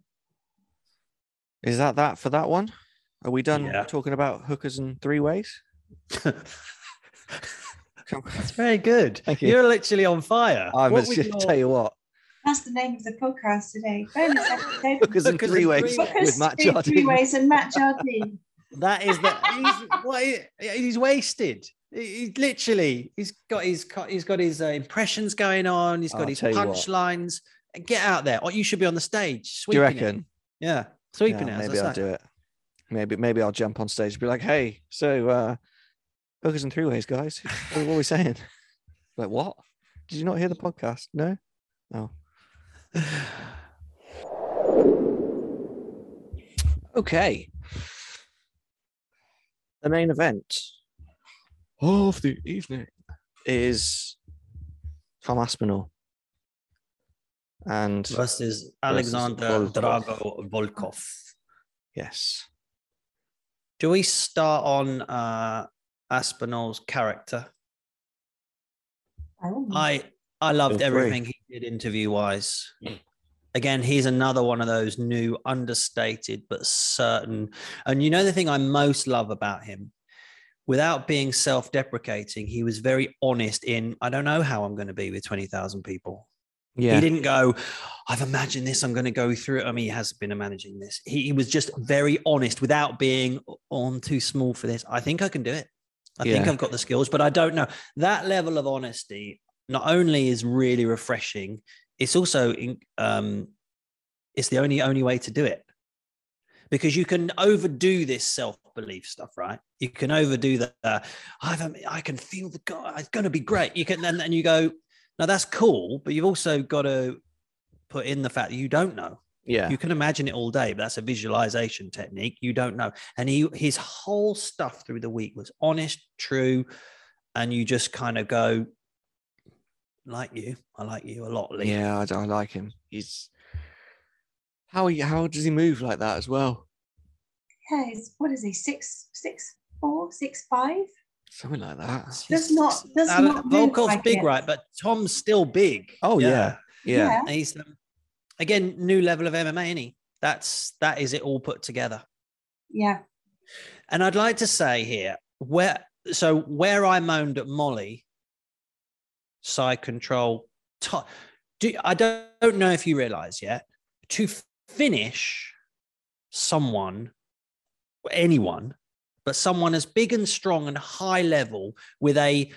Is that that for that one? Are we done Yeah. talking about hookers and three ways? That's very good. Thank you. You're literally on fire. I What must was just your- tell you what. That's the name of the podcast today. Bonus episode. Hookers and three ways with Matt Jardine. three ways and Matt Jardine. That is the he's, what, he- he's wasted. He, he literally he's got his he's got his uh, impressions going on. He's got I'll his tell you what. punchlines. Get out there. Or you should be on the stage. Do you sweeping it. reckon? Yeah, sweeping Yeah, it. maybe I'll do it. Maybe maybe I'll jump on stage and be like, hey, so uh hookers and three ways, guys. What what are we saying? Like what? Did you not hear the podcast? No? No. Okay. The main event of the evening is Tom Aspinall. And Versus Alexander Volkov. Drago Volkov. yes. Do we start on uh, Aspinall's character? By. I I loved everything he did interview wise. Again, he's another one of those new, understated but certain. And you know the thing I most love about him, without being self-deprecating, he was very honest in. I don't know how I'm going to be with twenty thousand people. Yeah. He didn't go, I've imagined this, I'm going to go through it. I mean, he has been managing this. He, he was just very honest without being, oh, I'm too small for this. I think I can do it. I think I've got the skills, but I don't know. That level of honesty not only is really refreshing, it's also, in- um, it's the only, only way to do it. Because you can overdo this self-belief stuff, right? You can overdo that. Uh, I've, I can feel the guy. It's going to be great. You can, then and you go, now that's cool, but you've also got to put in the fact that you don't know. yeah. You can imagine it all day, but that's a visualization technique. You don't know. And he his whole stuff through the week was honest, true, and you just kind of go, like you, I like you a lot, Lee. Yeah, I, I like him. He's how he how does he move like that as well? yeah, he's, what is he? Six, six, four, six, five? Something like that. Does not, does Alan- not move Volkov's like big, it. right? But Tom's still big. Oh yeah. Yeah. And He's um, again new level of MMA, is he? That's that is it all put together. Yeah. And I'd like to say here where so where I moaned at Molly, side control. To, do I don't, don't know if you realize yet to finish someone, anyone, but someone as big and strong and high level with a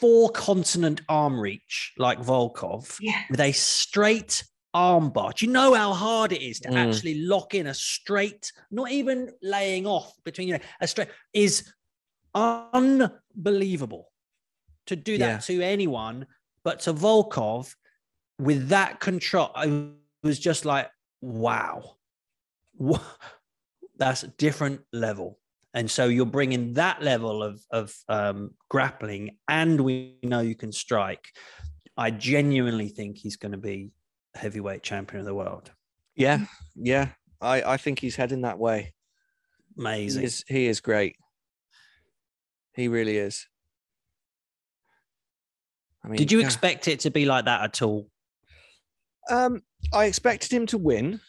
four continent arm reach like Volkov Yeah. with a straight arm bar. Do you know how hard it is to Mm. actually lock in a straight, not even laying off between you know, a straight is unbelievable to do that Yeah. to anyone, but to Volkov with that control, I was just like, wow, Wha- that's a different level. And so you're bringing that level of, of um, grappling, and we know you can strike. I genuinely think he's going to be heavyweight champion of the world. Yeah. Yeah. I, I think he's heading that way. He Amazing. is he is great. He really is. I mean, Did you yeah. expect it to be like that at all? Um, I expected him to win,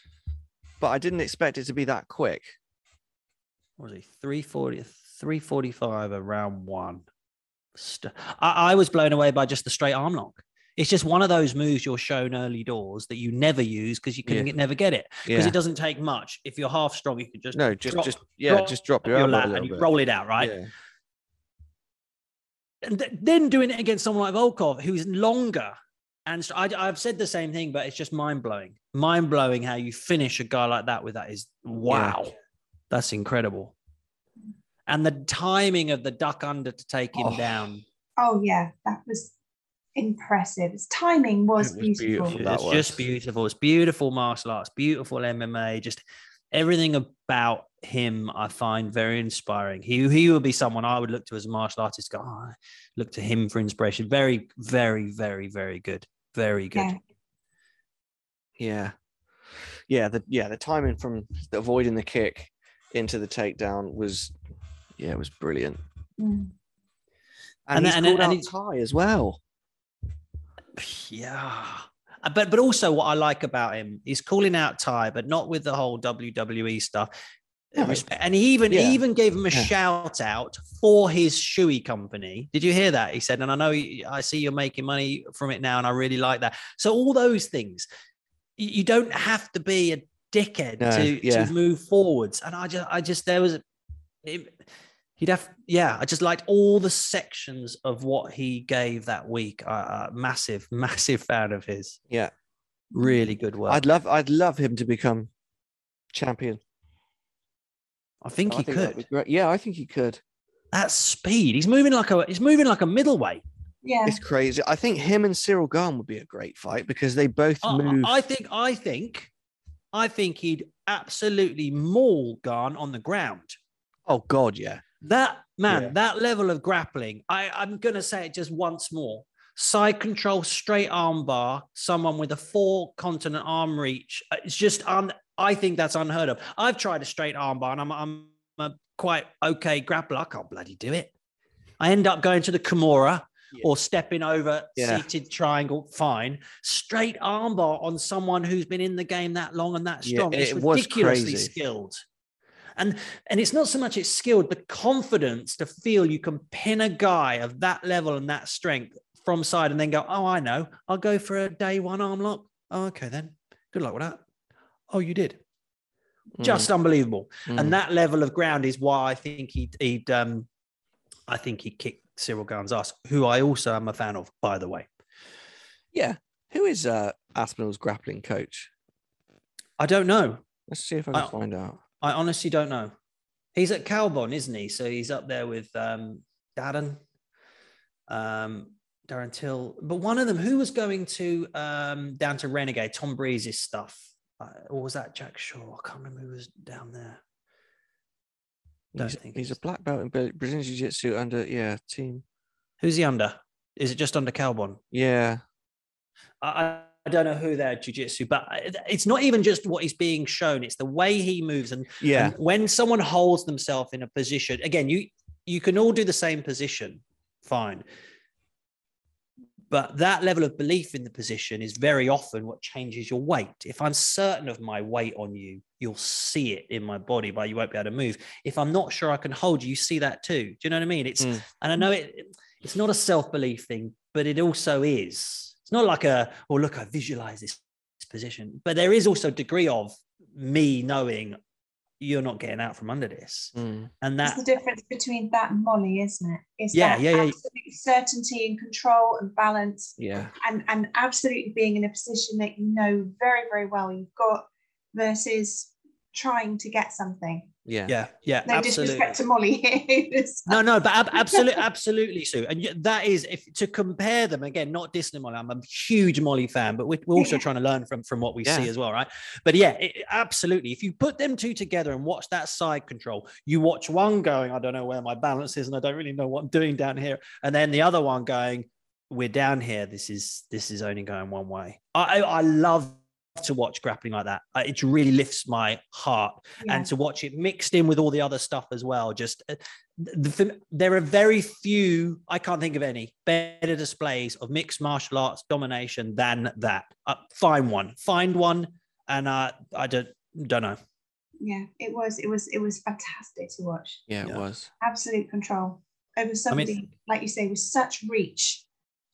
but I didn't expect it to be that quick. What was he 340, 345 around one? St- I, I was blown away by just the straight arm lock. It's just one of those moves you're shown early doors that you never use because you can Yeah. get, never get it because Yeah. it doesn't take much. If you're half strong, you can just No, just drop just yeah, drop just drop your, your lat and you bit. roll it out, right? Yeah. and th- then doing it against someone like Volkov, who's longer. And I, have said the same thing, but it's just mind blowing. Mind blowing how you finish a guy like that with that is wow. That's incredible. And the timing of the duck under to take him Oh. down. Oh yeah, that was impressive. His timing was, It was beautiful. beautiful. That it's just beautiful. It's beautiful martial arts, beautiful MMA. Just everything about him, I find very inspiring. He he would be someone I would look to as a martial artist. Go, oh, I look to him for inspiration. Very, very, very, very good. Very good. Yeah. Yeah. Yeah, the yeah, the timing from the avoiding the kick into the takedown was yeah, it was brilliant. Mm. And, And he's and- called and out it's- Tai as well. Yeah. Uh, But but also what I like about him, he's calling out Tai, but not with the whole WWE stuff. No. And he even Yeah. he even gave him a Yeah. shout out for his shoey company. Did you hear that? He said, and I know I see you're making money from it now, and I really like that. So all those things, you, don't have to be a dickhead No, to, yeah. to move forwards. And I just I just there was it, he'd have yeah i just liked all the sections of what he gave that week uh, uh, massive massive fan of his Yeah. really good work I'd love I'd love him to become champion. i think I he think could. Yeah, I think he could. that speed he's moving like a he's moving like a middleweight Yeah. It's crazy. I think him and Ciryl Gane would be a great fight because they both I- move. I, think i think i think he'd absolutely maul Gane on the ground oh God, yeah. That man, Yeah. that level of grappling, I, I'm gonna say it just once more. Side control, straight arm bar, someone with a four continent arm reach. uh, It's just un, I think that's unheard of. I've tried a straight arm bar and I'm I'm a quite okay grappler. I can't bloody do it. I end up going to the Kimura Yeah. or stepping over Yeah. seated triangle, fine. Straight arm bar on someone who's been in the game that long and that Yeah, strong. it's it was ridiculously crazy. skilled. And and it's not so much it's skilled, the confidence to feel you can pin a guy of that level and that strength from side and then go, oh, I know, I'll go for a day one arm lock. Oh, okay, then. Good luck with that. Oh, you did. Just unbelievable. Mm, mm. And that level of ground is why I think he'd, he'd um, I think he kicked Ciryl Gane's ass, who I also am a fan of, by the way. yeah. Who is uh Aspinall's grappling coach? I don't know. Let's see if I can I- find out. I honestly don't know. He's at Kaobon, isn't he? So he's up there with um, Darren, um, Darren Till. But one of them, who was going to um, down to Renegade, Tom Breese's stuff, uh, or was that Jack Shore? I can't remember who was down there. Don't He's, think he's a black belt in Brazilian Jiu Jitsu under yeah team. Who's he under? Is it just under Kaobon? Yeah, I, I- don't know who their jiu-jitsu, but uh, it's not even just what he's being shown; it's the way he moves. And, yeah, and when someone holds themselves in a position, again, you you can all do the same position, fine. But that level of belief in the position is very often what changes your weight. If I'm certain of my weight on you, you'll see it in my body, but you won't be able to move. If I'm not sure I can hold you, you see that too. Do you know what I mean? It's Mm. and I know it it's not a self-belief thing, but it also is. It's not like a, oh, look, I visualize this, this position. But there is also a degree of me knowing you're not getting out from under this. Mm. And That's the difference between that and Molly, isn't it? It's Yeah, that yeah, yeah. absolute certainty and control and balance yeah, and, and absolutely being in a position that you know very, very well you've got versus trying to get something. yeah, yeah, yeah, No absolutely. disrespect to Molly here. No, no, but ab- absolutely, absolutely, Sue. And that is if to compare them again, not dissing Molly. I'm a huge Molly fan, but we're, we're also trying to learn from from what we see as well, right? But yeah, it, absolutely. If you put them two together and watch that side control, you watch one going, I don't know where my balance is, and I don't really know what I'm doing down here, and then the other one going, we're down here. This is this is only going one way. I I, I love to watch grappling like that. Uh, It really lifts my heart Yeah. and to watch it mixed in with all the other stuff as well. Just uh, the, the, there are very few, I can't think of any better displays of mixed martial arts domination than that. Uh, find one, find one, and uh, I don't don't know. yeah, it was, it was, it was fantastic to watch. yeah, it Yeah. was. Absolute control over somebody, like you say, with such reach.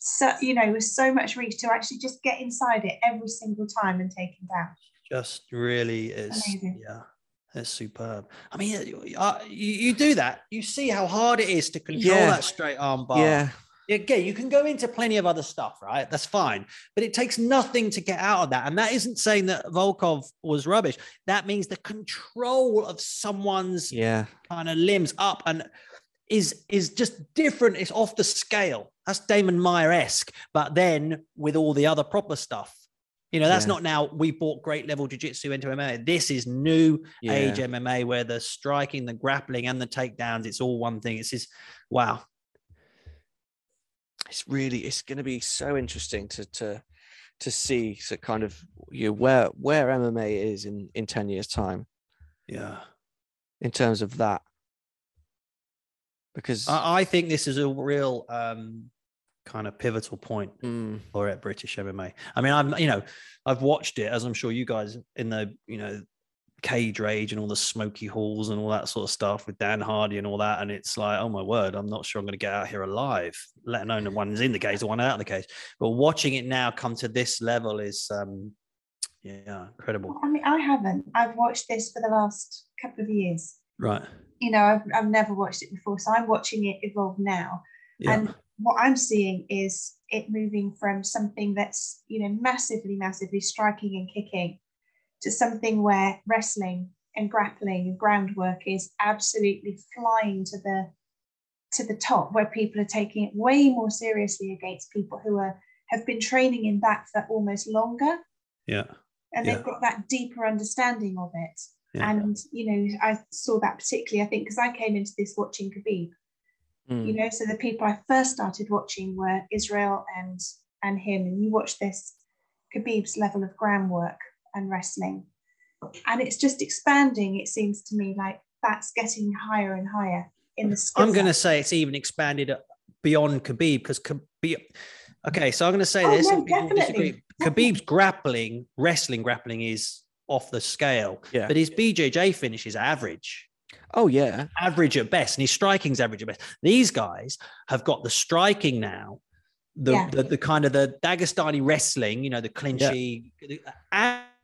So you know, with so much reach to actually just get inside it every single time and take him down. Just really is, Amazing. yeah. It's superb. I mean, uh, you, you do that. You see how hard it is to control Yeah. that straight arm bar. Yeah, again, you can go into plenty of other stuff, right? That's fine. But it takes nothing to get out of that. And that isn't saying that Volkov was rubbish. That means the control of someone's yeah, kind of limbs up. And is is just different. It's off the scale. That's Demian Maia esque, but then with all the other proper stuff. You know, that's Yeah. not now we bought great level jiu-jitsu into MMA. This is new Yeah. age MMA where the striking, the grappling, and the takedowns, it's all one thing. It's just wow. it's really it's going to be so interesting to to to see so kind of you know, where where MMA is in in 10 years time Yeah. in terms of that because I, I think this is a real um kind of pivotal point Mm, for it British MMA. I mean, I'm you know, I've watched it as I'm sure you guys in the you know cage rage and all the smoky halls and all that sort of stuff with Dan Hardy and all that. And it's like, oh my word, I'm not sure I'm going to get out here alive, let alone the one's in the cage, the one out of the cage. But watching it now come to this level is um yeah, incredible. I mean, I haven't. I've watched this for the last couple of years. Right. You know, I've, I've never watched it before, so I'm watching it evolve now. Yeah. And what I'm seeing is it moving from something that's, you know, massively, massively striking and kicking to something where wrestling and grappling and groundwork is absolutely flying to the to the top where people are taking it way more seriously against people who are have been training in that for almost longer yeah. and Yeah. they've got that deeper understanding of it Yeah. and you know i saw that particularly i think because i came into this watching khabib mm, you know so the people i first started watching were israel and and him and you watch this khabib's level of groundwork and wrestling and it's just expanding it seems to me like that's getting higher and higher in the I'm going to say it's even expanded beyond Khabib because Khabib. Okay, so I'm going to say Oh, this. no, definitely. Khabib's grappling, wrestling grappling is off the scale, yeah but his BJJ finish is average, oh yeah average at best, and his striking's average at best. These guys have got the striking now, the Yeah. the, the kind of the Dagestani wrestling, you know, the clinchy,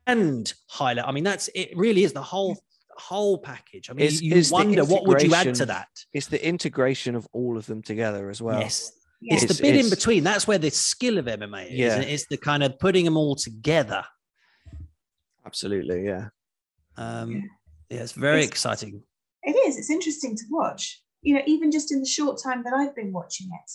and highlight. I mean, that's it. Really is the whole whole package. I mean, It's- you it's wonder what would you add to that? it's the integration of all of them together as well yes, Yeah. it's, It's- the bit in between. That's where the skill of MMA is. Yeah. It's the kind of putting them all together. Absolutely yeah Um, Yeah. yeah. it's very It's- exciting. it is it's interesting to watch you know even just in the short time that i've been watching it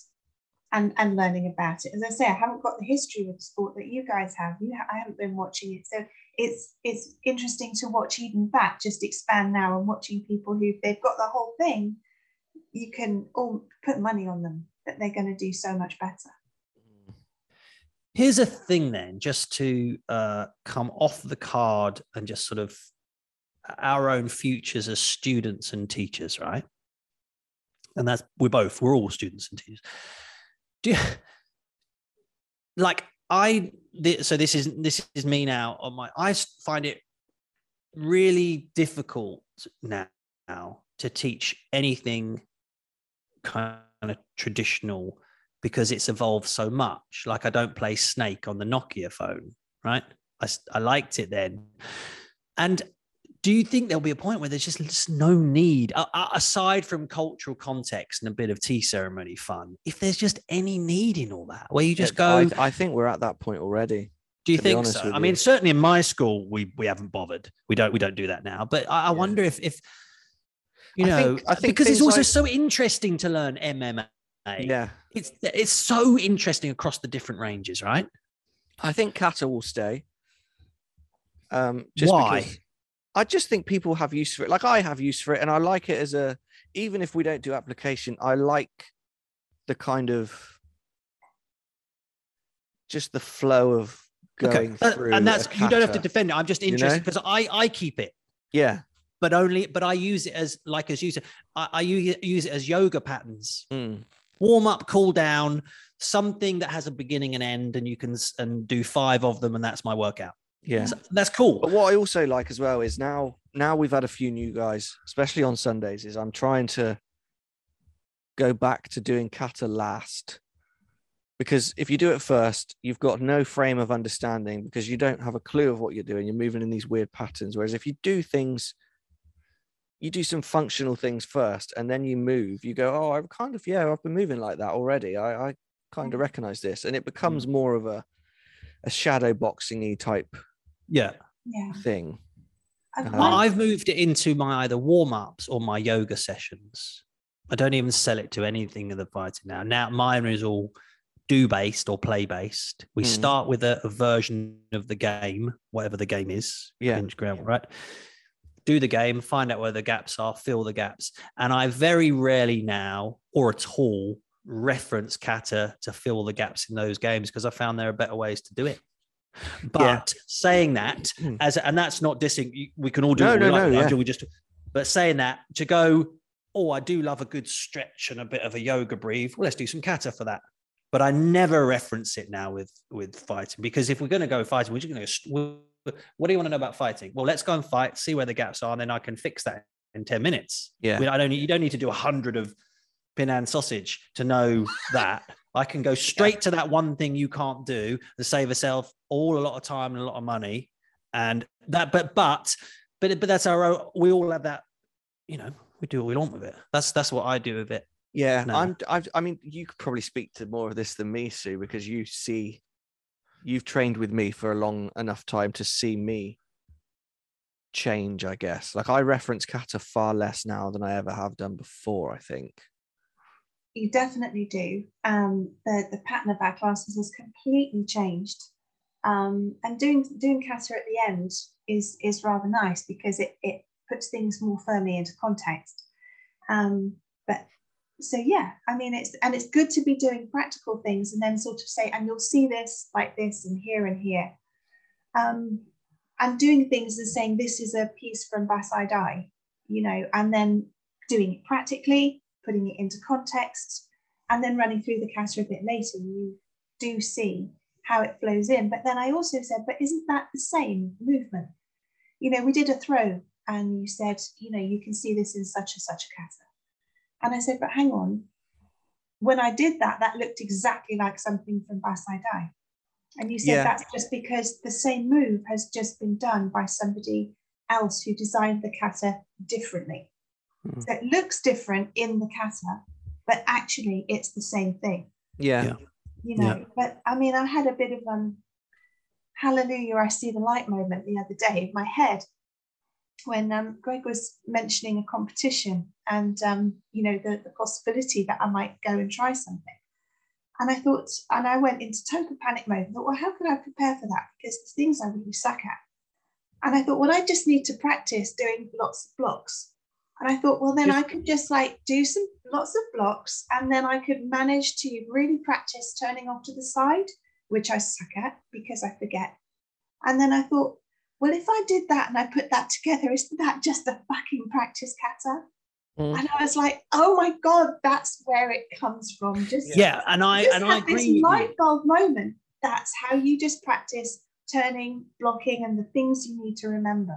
and and learning about it as i say i haven't got the history of the sport that you guys have you ha- i haven't been watching it so it's it's interesting to watch even that just expand now and watching people who they've got the whole thing you can all put money on them that they're going to do so much better Here's a thing then, just to uh, come off the card and just sort of our own futures as students and teachers, right? And that's we're both, we're all students and teachers. Do you, like I so this is this is me now on my I find it really difficult now to teach anything kind of traditional because it's evolved so much. Like I don't play Snake on the Nokia phone, right? I liked it then. And do you think there'll be a point where there's just, just no need, a- aside from cultural context and a bit of tea ceremony fun, if there's just any need in all that, where you just Yeah, go, I, I think we're at that point already do you think so? I you. mean, certainly in my school, we we haven't bothered. We don't we don't do that now. But I, I wonder if if you I know, think- I think because it's also like- so interesting to learn MMA. Yeah It's it's so interesting across the different ranges, right? I think kata will stay. Um, just Why? because I just think people have use for it. Like I have use for it, and I like it as a. Even if we don't do application, I like the kind of just the flow of going Uh, through. and that's you don't have to defend it. I'm just you know? interested because I I keep it, Yeah. but only but I use it as like as you said, I, I use it, use it as yoga patterns. Mm. Warm up, cool down, something that has a beginning and end, and you can and do five of them, and that's my workout. Yeah. So that's cool. But what I also like as well is now now we've had a few new guys, especially on Sundays, is I'm trying to go back to doing kata last. Because if you do it first, you've got no frame of understanding because you don't have a clue of what you're doing. You're moving in these weird patterns. Whereas if you do things, you do some functional things first and then you move, you go, Oh, I'm kind of, yeah, I've been moving like that already. I, I kind of recognize this. And it becomes more of a a shadow boxing y type Yeah, yeah thing. I've Um, I've moved it into my either warm ups or my yoga sessions. I don't even sell it to anything of the fighting now. Now mine is all do based or play based. We Mm. start with a, a version of the game, whatever the game is. Yeah. Binge ground, right? Do the game, find out where the gaps are, fill the gaps. And I very rarely now or at all reference kata to fill the gaps in those games because I found there are better ways to do it. But saying that, Mm. as and that's not dissing, we can all do No, it. we no, like no, yeah. we just but saying that to go, oh, I do love a good stretch and a bit of a yoga breathe. Well, let's do some kata for that. But I never reference it now with with fighting because if we're going to go fighting, we're just going to. What do you want to know about fighting? Well, let's go and fight, see where the gaps are, and then I can fix that in ten minutes. Yeah. We- I don't. need- You don't need to do a hundred of Pinan sausage to know that. I can go straight to that one thing you can't do to save yourself all a lot of time and a lot of money. And that, but but but but that's our. own- We all have that. You know, we do what we want with it. That's that's what I do with it. Yeah, No. I'm. I've, I mean, you could probably speak to more of this than me, Sue, because you see, you've trained with me for a long enough time to see me change. I guess. Like I reference kata far less now than I ever have done before. I think. You definitely do. Um, the the pattern of our classes has completely changed, um, and doing doing kata at the end is is rather nice because it it puts things more firmly into context. Um, but so yeah, I mean it's and it's good to be doing practical things and then sort of say, and you'll see this like this and here and here, um, and doing things and saying this is a piece from Bassai Dai, you know, and then doing it practically putting it into context, and then running through the kata a bit later, you do see how it flows in. But then I also said, but isn't that the same movement? You know, we did a throw, and you said, you know, you can see this in such and such a kata. And I said, but hang on, when I did that, that looked exactly like something from Bassai Dai. And you said Yeah. that's just because the same move has just been done by somebody else who designed the kata differently. Hmm. So it looks different in the kata, but actually it's the same thing, Yeah. Yeah. you know. But I mean, I had a bit of um hallelujah, I see the light moment the other day in my head when um, Greg was mentioning a competition and um, you know the, the possibility that I might go and try something. And I thought, and I went into total panic mode. and thought, well, how could I prepare for that? Because the things I really suck at. And I thought, well, I just need to practice doing lots of blocks. And I thought, well, then I could just like do some lots of blocks, and then I could manage to really practice turning off to the side, which I suck at because I forget. And then I thought, well, if I did that and I put that together, isn't that just a fucking practice kata? Mm. And I was like, oh my god, that's where it comes from. Just Yeah, and I and I agree. this light bulb moment. That's how you just practice turning, blocking, and the things you need to remember.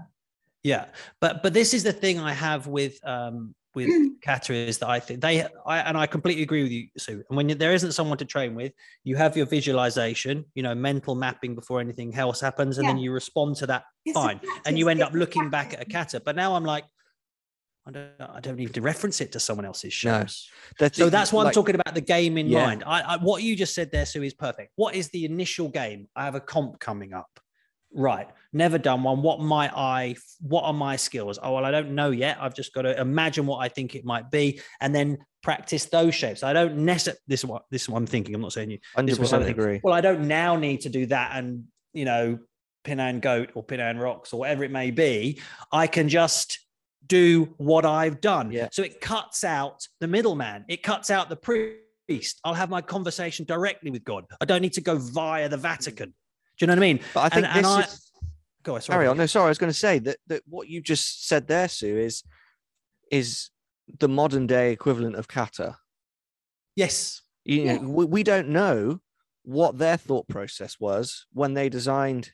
Yeah, but but this is the thing I have with um with kata is that I think they I and I completely agree with you, Sue. And when you, there isn't someone to train with, you have your visualization, you know, mental mapping before anything else happens, and then you respond to that It's fine, and you end up looking back at a practice. kata. But now I'm like, I don't I don't need to reference it to someone else's No. shows. That's So that's why I'm talking about the game in Yeah. mind. I, I what you just said there, Sue, is perfect. What is the initial game? I have a comp coming up. Right. Never done one. What might I what are my skills? Oh, well, I don't know yet. I've just got to imagine what I think it might be and then practice those shapes. I don't necessarily this is what this is what I'm thinking. I'm not saying you this is what I'm 100% thinking. agree. Well, I don't now need to do that and you know, Pinan Goat or Pinan Rocks or whatever it may be. I can just do what I've done. Yeah. So it cuts out the middleman. It cuts out the priest. I'll have my conversation directly with God. I don't need to go via the Vatican. Do you know what I mean? But I think and, and this I is go on, sorry. carry on. No, sorry, I was going to say that that what you just said there, Sue, is is the modern day equivalent of kata. Yes. You know, Yeah. we, we don't know what their thought process was when they designed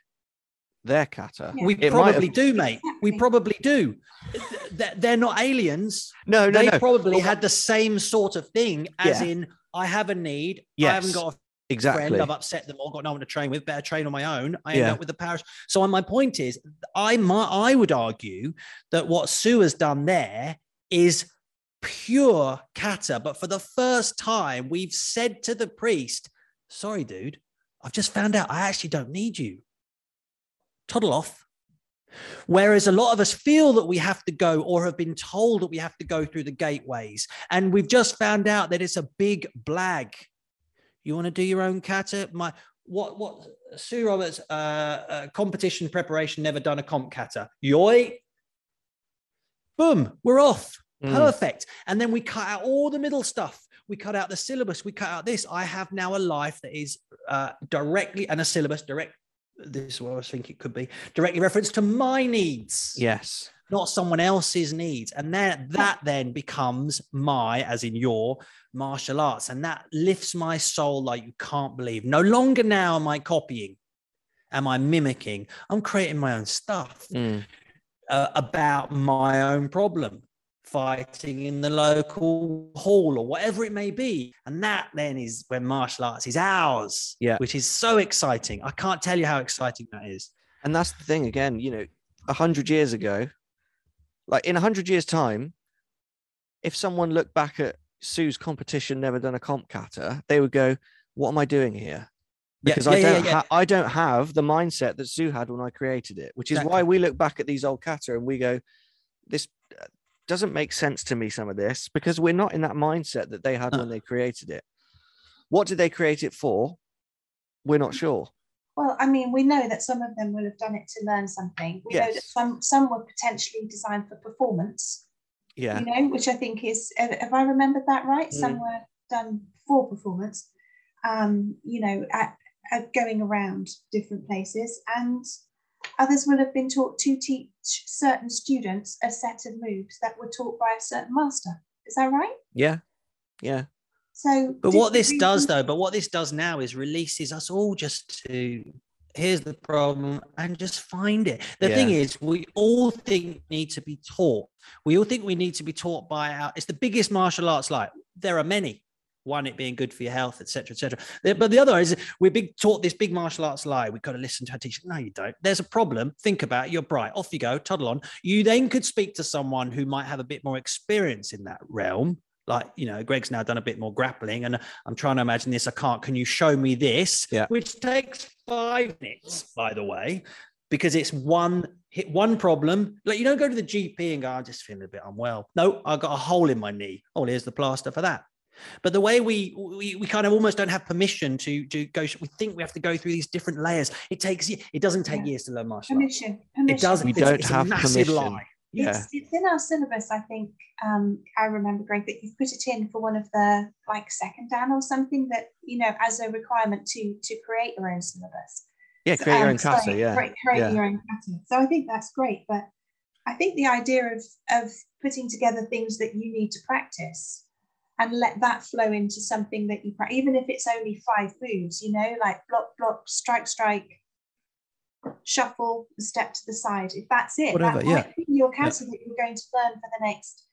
their kata. Yeah. We It probably have- do, mate. We probably do. They're not aliens. No, no, they no. probably Well, had the same sort of thing, as Yeah. in, I have a need. I Yes, haven't got a exactly. friend. I've upset them all, got no one to train with, better train on my own. I end Yeah. up with the parish. So my point is, I might, I would argue that what Sue has done there is pure kata. But for the first time, we've said to the priest, sorry, dude, I've just found out I actually don't need you. Toddle off. Whereas a lot of us feel that we have to go or have been told that we have to go through the gateways. And we've just found out that it's a big blag. You want to do your own kata? My what what Sue Roberts uh, uh competition preparation never done a comp kata. Yoi. Boom, we're off. Mm. Perfect. And then we cut out all the middle stuff. We cut out the syllabus. We cut out this. I have now a life that is uh, directly and a syllabus direct this is what I was thinking it could be directly reference to my needs. Yes. Not someone else's needs. And then that then becomes my, as in your martial arts. And that lifts my soul like you can't believe. No longer now am I copying, am I mimicking? I'm creating my own stuff mm. uh, about my own problem fighting in the local hall or whatever it may be. And that then is when martial arts is ours. Yeah. Which is so exciting. I can't tell you how exciting that is. And that's the thing again, you know, a hundred years ago, like in a hundred years' time, if someone looked back at Sue's competition, never done a comp kata, they would go, What am I doing here? Because yeah, yeah, I don't yeah, ha- I don't have the mindset that Sue had when I created it, which is exactly. why we look back at these old kata and we go, This uh, doesn't make sense to me some of this because we're not in that mindset that they had when they created it. What did they create it for? We're not sure well i mean we know that some of them will have done it to learn something we yes. know that some some were potentially designed for performance yeah you know which i think is if i remembered that right mm. some were done for performance um you know at, at going around different places and Others will have been taught to teach certain students a set of moves that were taught by a certain master. Is that right? Yeah. Yeah. So, but what this does, though, but what this does now is releases us all just to here's the problem and just find it. The yeah. thing is, we all think need to be taught. We all think we need to be taught by our. It's the biggest martial arts like. There are many one it being good for your health etc etc but the other is we're big taught this big martial arts lie we've got to listen to our teacher no you don't there's a problem think about it you're bright off you go toddle on you then could speak to someone who might have a bit more experience in that realm like you know greg's now done a bit more grappling and i'm trying to imagine this i can't can you show me this yeah. which takes five minutes by the way because it's one hit one problem like you don't go to the gp and go i'm just feeling a bit unwell no i got a hole in my knee oh here's the plaster for that but the way we, we we kind of almost don't have permission to to go, we think we have to go through these different layers. It takes it doesn't take yeah. years to learn martial permission, permission. It doesn't. We it's, don't it's have permission. Lie. Yeah. It's, it's, in our syllabus. I think um, I remember, Greg, that you've put it in for one of the like second dan or something that you know as a requirement to to create your own syllabus. Yeah, create um, your own kata. Yeah, create, create yeah. your own kata. So I think that's great, but I think the idea of of putting together things that you need to practice and let that flow into something that you even if it's only five moves you know like block block strike strike shuffle step to the side if that's it Whatever, that yeah. be your kata that you're going to learn for the next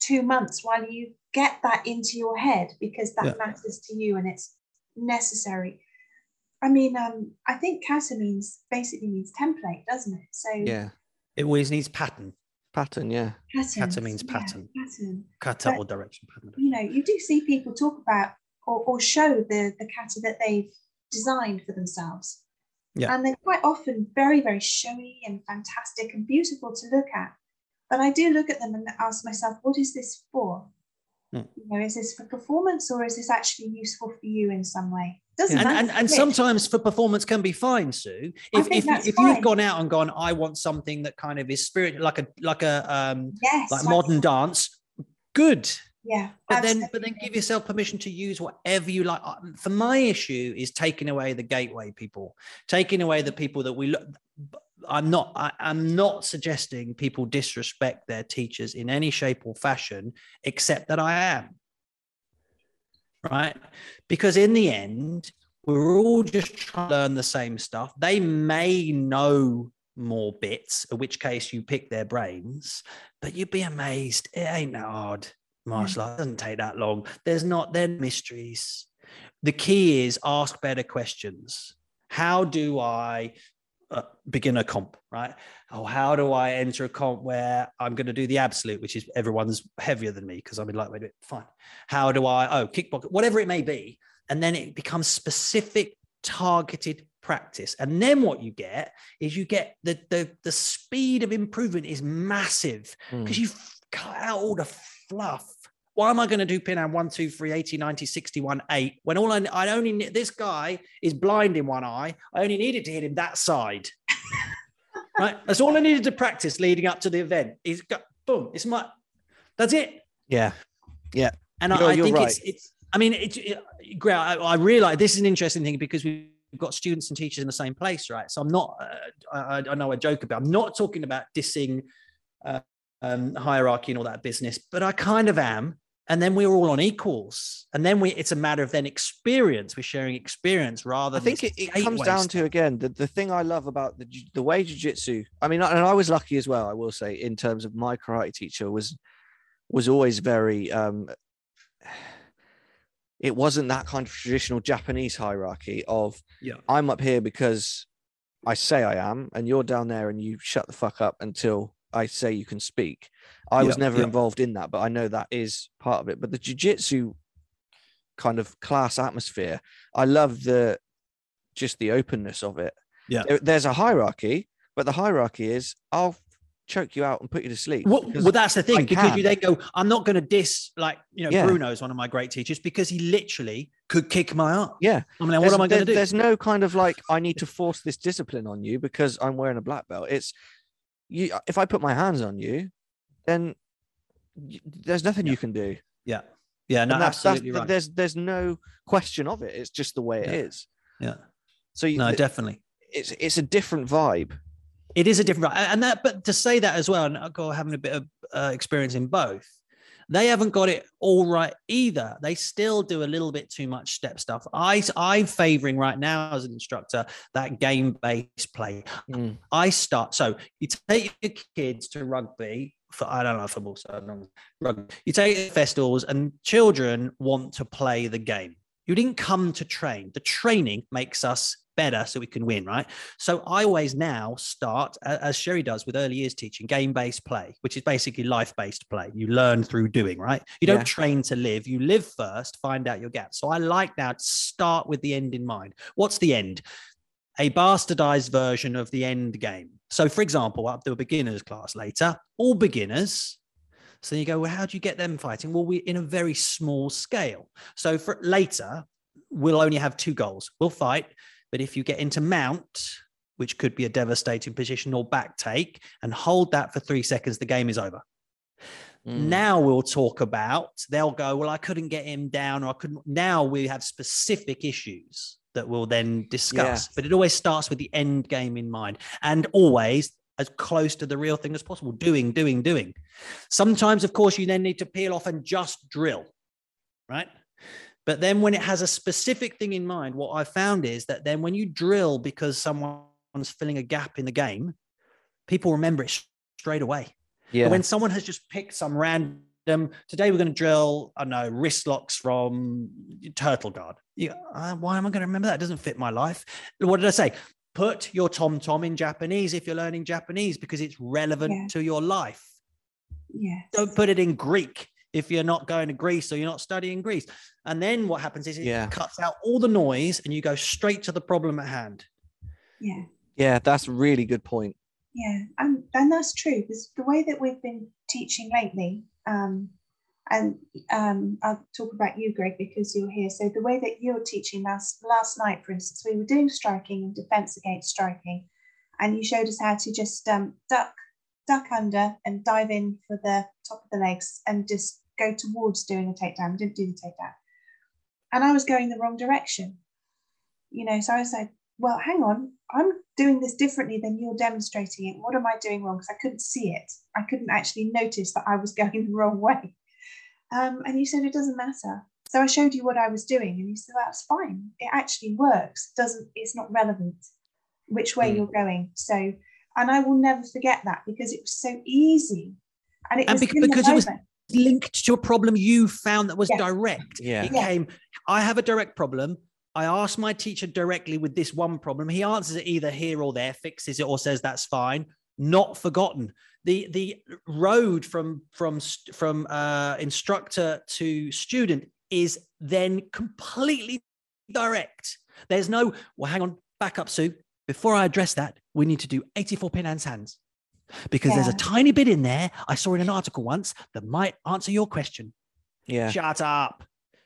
two months while you get that into your head because that yeah. matters to you and it's necessary i mean um i think kata means basically means template doesn't it so yeah it always needs pattern Pattern, yeah. Patterns, Kata means pattern. Yeah, pattern. Kata but, or direction pattern. You know, you do see people talk about or, or show the, the kata that they've designed for themselves. Yeah. And they're quite often very, very showy and fantastic and beautiful to look at. But I do look at them and ask myself, what is this for? Mm. You know, is this for performance or is this actually useful for you in some way? Doesn't and, and, and sometimes for performance can be fine, Sue. If if, if you've gone out and gone, I want something that kind of is spirit like a like a um yes, like modern dance, good. Yeah. But absolutely. then but then give yourself permission to use whatever you like. For my issue is taking away the gateway people, taking away the people that we look I'm not I, am not suggesting people disrespect their teachers in any shape or fashion, except that I am right? Because in the end, we're all just trying to learn the same stuff. They may know more bits, in which case you pick their brains, but you'd be amazed. It ain't that hard. Martial art doesn't take that long. There's not then mysteries. The key is ask better questions. How do I uh, beginner comp, right? Oh, how do I enter a comp where I'm going to do the absolute, which is everyone's heavier than me because I'm in lightweight? Fine. How do I, oh, kickbox, whatever it may be. And then it becomes specific, targeted practice. And then what you get is you get the the, the speed of improvement is massive Mm. because you've cut out all the fluff. Why am I going to do Pinan 1, 2, 3, 80, 90, 61, 8 when all I, I only this guy is blind in one eye. I only needed to hit him that side. right? That's all I needed to practice leading up to the event. He's got boom. It's my that's it. Yeah. Yeah. And You're- I, I you're think right. it's it's. I mean, it, it, Greg, I, I realize this is an interesting thing because we've got students and teachers in the same place, right? So I'm not. Uh, I, I know I joke about. I'm not talking about dissing uh, um, hierarchy and all that business, but I kind of am. And then we're all on equals, and then we. It's a matter of then experience. We're sharing experience rather. I think it, it comes down to again the, the thing I love about the the way jujitsu. I mean, and I was lucky as well. I will say, in terms of my karate teacher was was always very. um It wasn't that kind of traditional Japanese hierarchy of Yeah. I'm up here because I say I am, and you're down there, and you shut the fuck up until I say you can speak. I was never yeah. involved in that, but I know that is part of it. But the jujitsu kind of class atmosphere, I love the just the openness of it. Yeah. There- there's a hierarchy, but the hierarchy is I'll choke you out and put you to sleep. Well, well, that's the thing I because you then go, I'm not going to diss like you know Yeah. is one of my great teachers because he literally could kick my ass. yeah, I mean, what there's, am I going to do? There's no kind of like I need to force this discipline on you because I'm wearing a black belt. It's you. If I put my hands on you, then there's nothing you can do. Yeah, yeah, no, And that's, that's absolutely right. there's there's no question of it. It's just the way it Yeah. is. Yeah, So you, no, th- definitely. it's it's a different vibe. It is a different, vibe. and that, but to say that as well, and I've got having a bit of uh, experience in both, they haven't got it all right either. They still do a little bit too much step stuff. I, I'm favoring right now as an instructor that game based play. Mm. I start. So you take your kids to rugby. For, I don't know football, so I don't rugby. You take festivals, and children want to play the game. You didn't come to train. The training makes us better, so we can win, right? So I always now start, as Sherry does with early years teaching, game-based play, which is basically life-based play. You learn through doing, right? You don't Yeah. train to live. You live first, find out your gaps. So I like now to start with the end in mind. What's the end? a bastardized version of the end game. So, for example, I'll do a beginners class later, all beginners. So you go, well, how do you get them fighting? Well, we're in a very small scale. So for later, we'll only have two goals. We'll fight, but if you get into mount, which could be a devastating position or back take, and hold that for three seconds, the game is over. Mm. Now we'll talk about, they'll go, well, I couldn't get him down, or I couldn't. Now we have specific issues that we'll then discuss. But it always starts with the end game in mind and always as close to the real thing as possible. Doing, doing, doing. Sometimes, of course, you then need to peel off and just drill, right? But then when it has a specific thing in mind, what I found is that then when you drill because someone's filling a gap in the game, people remember it straight away. Yeah. But when someone has just picked some random, today we're going to drill, I don't know, wrist locks from Turtle Guard. You, uh, why am I going to remember that? It doesn't fit my life. What did I say? Put your tom tom in Japanese if you're learning Japanese because it's relevant Yeah. to your life. Yeah. Don't put it in Greek if you're not going to Greece or you're not studying Greece. And then what happens is it Yeah. cuts out all the noise and you go straight to the problem at hand. Yeah. yeah, that's a really good point. Yeah, and and that's true because the way that we've been teaching lately, um, and um, I'll talk about you, Greg, because you're here. So the way that you're teaching last last night, for instance, we were doing striking and defense against striking, and you showed us how to just um, duck duck under and dive in for the top of the legs and just go towards doing a takedown. Didn't do the takedown, and I was going the wrong direction. You know, so I said, well, hang on, I'm doing this differently than you're demonstrating it. What am I doing wrong? Because I couldn't see it. I couldn't actually notice that I was going the wrong way. Um, and you said it doesn't matter. So I showed you what I was doing, and you said that's fine. It actually works. Doesn't it's not relevant which way Mm. you're going. So, and I will never forget that because it was so easy, and it And was bec- in the because it was-. Linked to a problem you found that was Yeah. direct. Yeah. It Yeah. came, I have a direct problem. I asked my teacher directly with this one problem. He answers it either here or there, fixes it or says that's fine. Not forgotten. The the road from from from uh, instructor to student is then completely direct. There's no well, hang on, back up, Sue. Before I address that, we need to do 84 Pinans hands because there's a tiny bit in there I saw in an article once that might answer your question. Yeah. Shut up.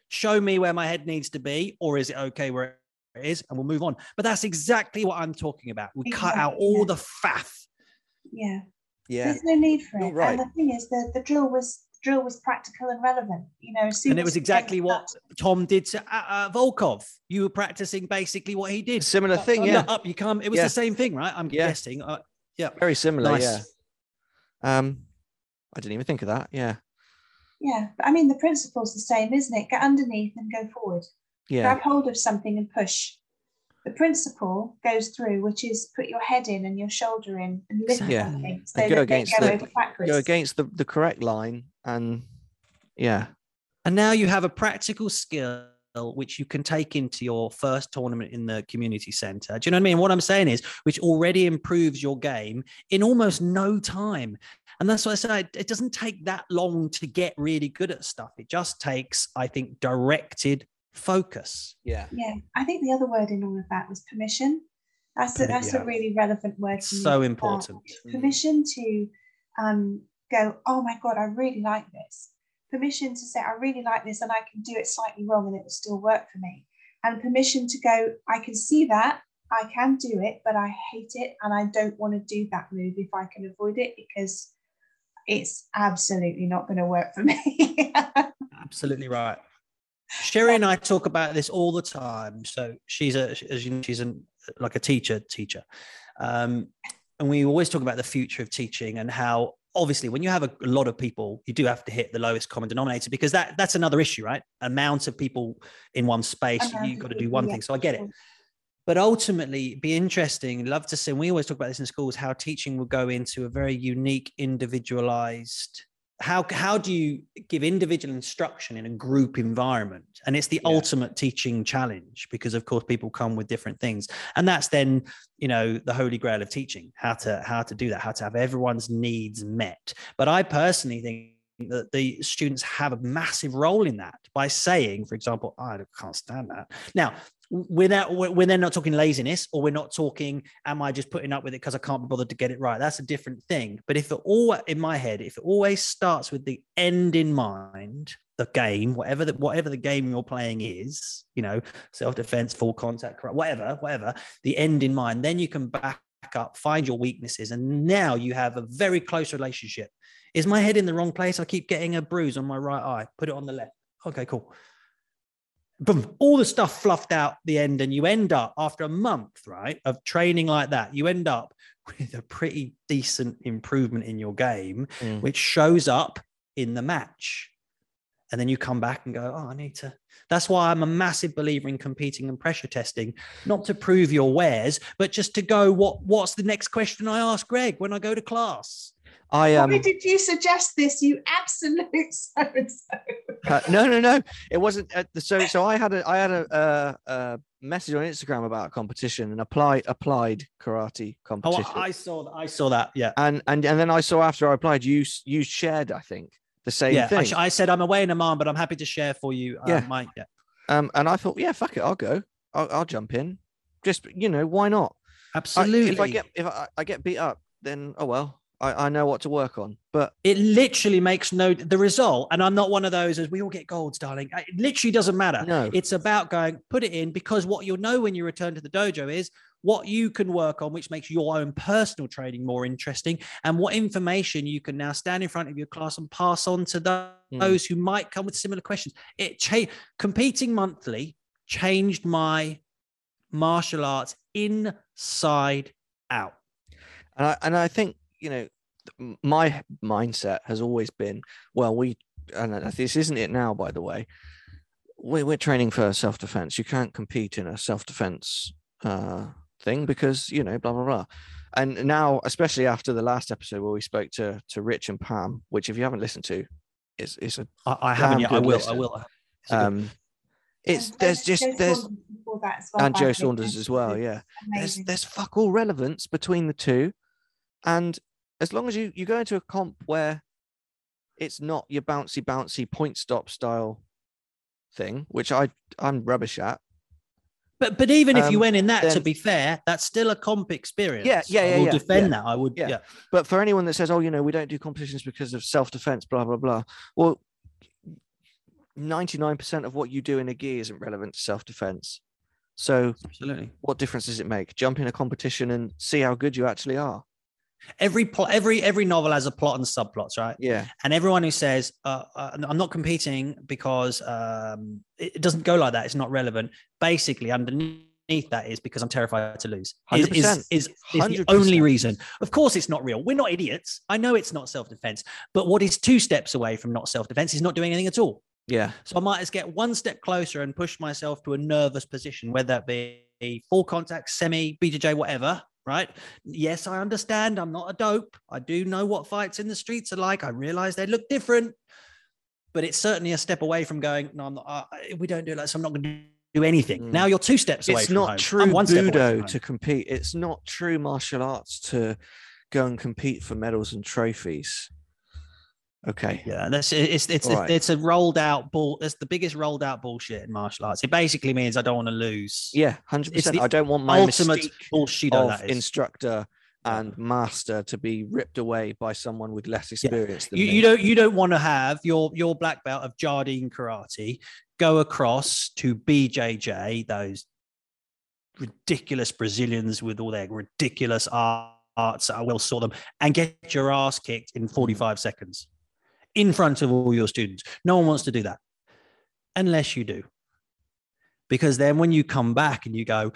Show me where my head needs to be, or is it okay where it is? And we'll move on. But that's exactly what I'm talking about. We cut out all yeah. the faff. Yeah. Yeah. There's no need for it. right. And the thing is, the, the drill was the drill was practical and relevant. You know, as soon And it was exactly get what Tom did to uh, uh, Volkov. You were practicing basically what he did. Similar Up, thing, up, yeah. Up you come. It was Yeah. the same thing, right? I'm Yeah. guessing. Uh, yeah. Very similar. Nice. Yeah. Um, I didn't even think of that. Yeah. Yeah, but I mean, the principle's the same, isn't it? Get underneath and go forward. Yeah. Grab hold of something and push. The principle goes through, which is put your head in and your shoulder in and lift Exactly. Yeah. something so And go against go the- Go against the, the correct line and yeah. And now you have a practical skill which you can take into your first tournament in the community center. Do you know what I mean? What I'm saying is, which already improves your game in almost no time. And that's what I say. It doesn't take that long to get really good at stuff. It just takes, I think, directed focus. Yeah. Yeah, I think the other word in all of that was permission. That's a, that's yeah. a really relevant word. to So as well. important. Permission to um, go, oh my God, I really like this. Permission to say, I really like this and I can do it slightly wrong and it will still work for me. And permission to go, I can see that, I can do it, but I hate it and I don't want to do that move if I can avoid it because it's absolutely not going to work for me. Absolutely right. Sherry and I talk about this all the time. So she's a, as you know, she's an, like a teacher, teacher, um, and we always talk about the future of teaching and how obviously when you have a, a lot of people, you do have to hit the lowest common denominator because that that's another issue, right? Amount of people in one space, Amount you've got to do one yeah, thing. So I get it but ultimately be interesting love to see and we always talk about this in schools how teaching will go into a very unique individualized how how do you give individual instruction in a group environment? And it's the Yeah. ultimate teaching challenge because of course people come with different things. And that's then you know the holy grail of teaching how to how to do that how to have everyone's needs met. But i personally think that the students have a massive role in that by saying for example i can't stand that. Now we're we're then not talking laziness or we're not talking am i just putting up with it because i can't be bothered to get it right? That's a different thing. But if it all in my head if it always starts with the end in mind the game whatever the whatever the game you're playing is you know self-defense full contact whatever whatever the end in mind then you can back up find your weaknesses and now you have a very close relationship. Is my head in the wrong place? I keep getting a bruise on my right eye. Put it on the left. Okay cool boom, all the stuff fluffed out the end, and you end up after a month, right, of training like that, you end up with a pretty decent improvement in your game, Mm. which shows up in the match. And then you come back and go, oh, I need to. That's why I'm a massive believer in competing and pressure testing, not to prove your wares, but just to go, what what's the next question I ask Greg when I go to class? I um Why did you suggest this, you absolute so and so? uh, no no no it wasn't uh, so so I had a I had a, uh a message on Instagram about a competition and applied applied karate competition. Oh, I saw that. I saw that. Yeah. and and and then I saw after I applied you you shared I think the same yeah. thing I, sh- I said I'm away in Oman, but I'm happy to share for you. Uh, Yeah. My, yeah. um and I thought yeah fuck it I'll go I'll, I'll jump in just you know why not I- Absolutely. if I get if I, I get beat up then oh well I, I know what to work on but it literally makes no the result and i'm not one of those as we all get golds darling it literally doesn't matter. No. It's about going put it in because what you'll know when you return to the dojo is what you can work on which makes your own personal training more interesting and what information you can now stand in front of your class and pass on to tho- Mm. those who might come with similar questions. It cha- competing monthly changed my martial arts inside out. And I, and I think you know my mindset has always been well we and this isn't it now by the way we're, we're training for self-defense. You can't compete in a self-defense uh, thing because you know blah blah blah. And now especially after the last episode where we spoke to to rich and pam which if you haven't listened to is is a i, I haven't Damn yet i good will i will. It's um it's And there's just Joe there's that as well, and joe saunders as well Saunders, yeah. There's there's fuck all relevance between the two and as long as you you go into a comp where it's not your bouncy bouncy point stop style thing which i i'm rubbish at But but even if you Um, went in that, to be fair, that's still a comp experience. yeah, yeah, yeah, I will yeah, defend yeah, that. I would. yeah. Yeah. But for anyone that says, "Oh, you know, we don't do competitions because of self-defense," blah blah blah. Well, ninety-nine percent of what you do in a gi isn't relevant to self-defense. So, Absolutely. what difference does it make? Jump in a competition and see how good you actually are. Every plot, every every novel has a plot and subplots, right? Yeah, And everyone who says uh, uh, I'm not competing because um, it it doesn't go like that, it's not relevant. Basically, underneath that is because I'm terrified to lose. Is, is, 100%. is, is the 100%. only reason. Of course, it's not real. We're not idiots. I know it's not self defense, but what is two steps away from not self defense is not doing anything at all. yeah, So I might as get one step closer and push myself to a nervous position, whether that be full contact, semi, BJJ, whatever. Right. Yes, I understand. I'm not a dope. I do know what fights in the streets are like. I realize they look different, but it's certainly a step away from going, no, I'm not, uh, we don't do that. So I'm not going to do anything. Mm. Now you're two steps away it's not home. true I'm one step away from budo to compete. It's not true martial arts to go and compete for medals and trophies. Okay. Yeah, that's it's it's All right. it's a rolled out bull. It's the biggest rolled out bullshit in martial arts. It basically means I don't want to lose. Yeah, hundred percent. I don't want my ultimate bullshit of instructor and master to be ripped away by someone with less experience than you, me. you don't you don't want to have your your black belt of Jardine karate go across to BJJ, those ridiculous Brazilians with all their ridiculous arts. I will saw them and get your ass kicked in 45 seconds in front of all your students. No one wants to do that unless you do. Because then when you come back and you go,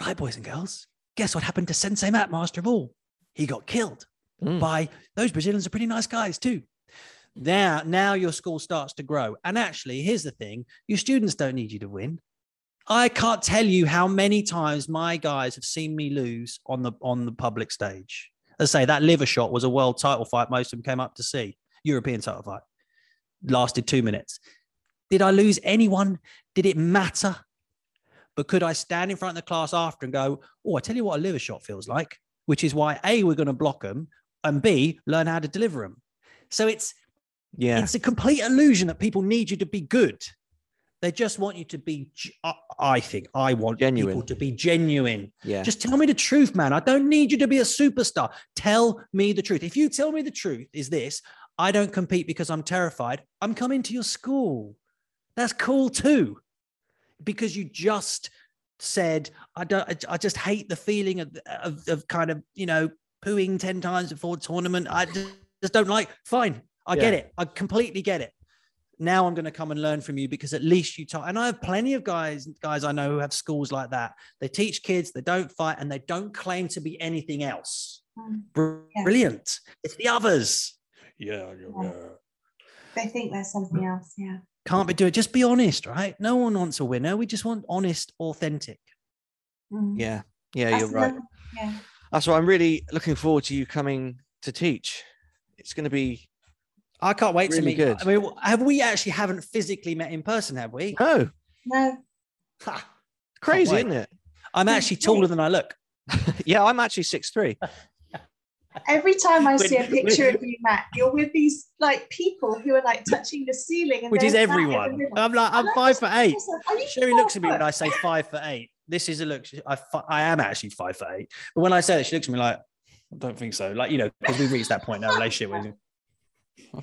right, boys and girls, guess what happened to Sensei Matt, master of all? He got killed Mm. by those Brazilians are pretty nice guys too. Now, now your school starts to grow. And actually, here's the thing: your students don't need you to win. I can't tell you how many times my guys have seen me lose on the on the public stage. As I say, that liver shot was a world title fight. Most of them came up to see European title fight. Lasted two minutes. Did I lose anyone? Did it matter? But could I stand in front of the class after and go, "Oh, I tell you what a liver shot feels like," which is why a we're going to block them and B, learn how to deliver them. So it's yeah, it's a complete illusion that people need you to be good. They just want you to be. I- think I want Genuine. people to be genuine. yeah. Just tell me the truth, man. I don't need you to be a superstar. Tell me the truth. If you tell me the truth is this, I don't compete because I'm terrified. I'm coming to your school. That's cool too, because you just said I don't. I- I just hate the feeling of of, of kind of you know pooing ten times before a tournament. I just, just don't like. Fine, I get it. I completely get it. Now I'm going to come and learn from you because at least you taught. And I have plenty of guys, guys I know who have schools like that. They teach kids, they don't fight, and they don't claim to be anything else. Mm. Br- Yeah. Brilliant. It's the others. Yeah, Yeah. They think there's something else. Yeah. Can't be doing. Just be honest, right? No one wants a winner. We just want honest, authentic. Mm. yeah, yeah, That's you're right. another- Yeah. That's why I'm really looking forward to you coming to teach. It's going to be I can't wait to meet. good. I mean, have we actually haven't physically met in person? Have we? no No. Ha, crazy, isn't it? I'm actually taller than I look. yeah, I'm actually six three. Every time I see a picture of you, Matt, you're with these like people who are like touching the ceiling, and Which is there's Matt in the everyone. I'm like, I'm And I five just foot eight. myself, Sherry looks at me when? I say five for eight. This is a look. I, I am actually five for eight. But when I say that, she looks at me like, I don't think so. Like, you know, because we've reached that point in our relationship where,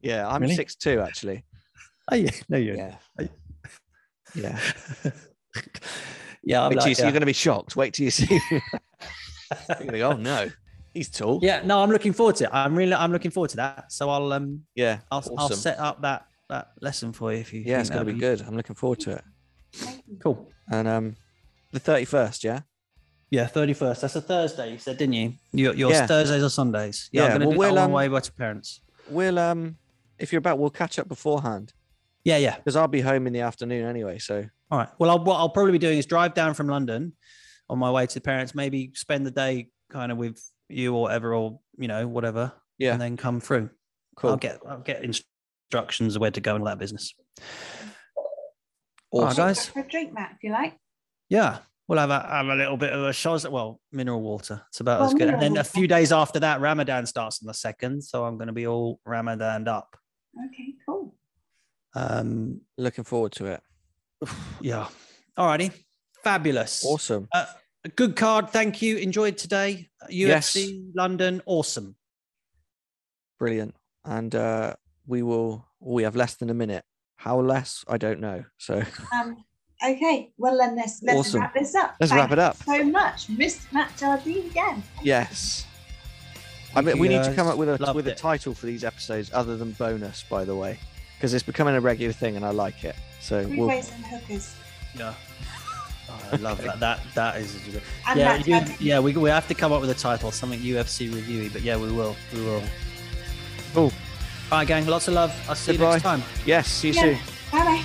Yeah, I'm Really? six two actually. oh, yeah, no, you're, Yeah, Are yeah. yeah, I'm Wait till you like, see, yeah. You're going to be shocked. Wait till you see. to go, oh no, he's tall. yeah, no, I'm looking forward to it. I'm really, I'm looking forward to that. So I'll, um, yeah, I'll, I'll set up that, that lesson for you if you. Yeah, it's going to that'd be good. I'm looking forward to it. Cool. And um, the thirty first, yeah. Yeah, 31st. That's a Thursday, you said, didn't you? Your, yours Yeah. Thursdays or Sundays? Yeah, Yeah, I'm going to well, do we'll, that um, way back to parents. We'll um, if you're about, we'll catch up beforehand Yeah, yeah. because I'll be home in the afternoon anyway. So All right. Well, I'll, what I'll probably be doing is drive down from London on my way to the parents, maybe spend the day kind of with you or whatever, or, you know, whatever. Yeah. And then come through. cool. I'll get, I'll get instructions of where to go and all that business. All right, Awesome. guys. For a drink, Matt, if you like. Yeah. We'll have a, have a little bit of a shoz. Well, mineral water. It's about Well, as good. And mineral then a few days after that, Ramadan starts on the second. So I'm going to be all Ramadan up. Okay, cool. Um, Looking forward to it. yeah. Alrighty. Fabulous. Awesome. Uh, a good card. Thank you. Enjoyed today. UFC London. Awesome. Brilliant. And uh, we will. We have less than a minute. How less? I don't know. So Um, okay, well then let's let's Awesome. wrap this up. Let's Thank wrap it up. you So much, Mr. Matt Jardine again. yes. I mean, we need to come up with a Loved with a it. title for these episodes other than bonus, by the way, because it's becoming a regular thing, and I like it. So Three we'll, ways and hookers. Yeah. Oh, I love that. That that is. And yeah, Matt you, yeah. We, we have to come up with a title, something UFC reviewy. But yeah, we will. We will. Cool. All right, gang. Lots of love. I'll see you Goodbye. next time. yes. See you Yeah. soon. Bye bye.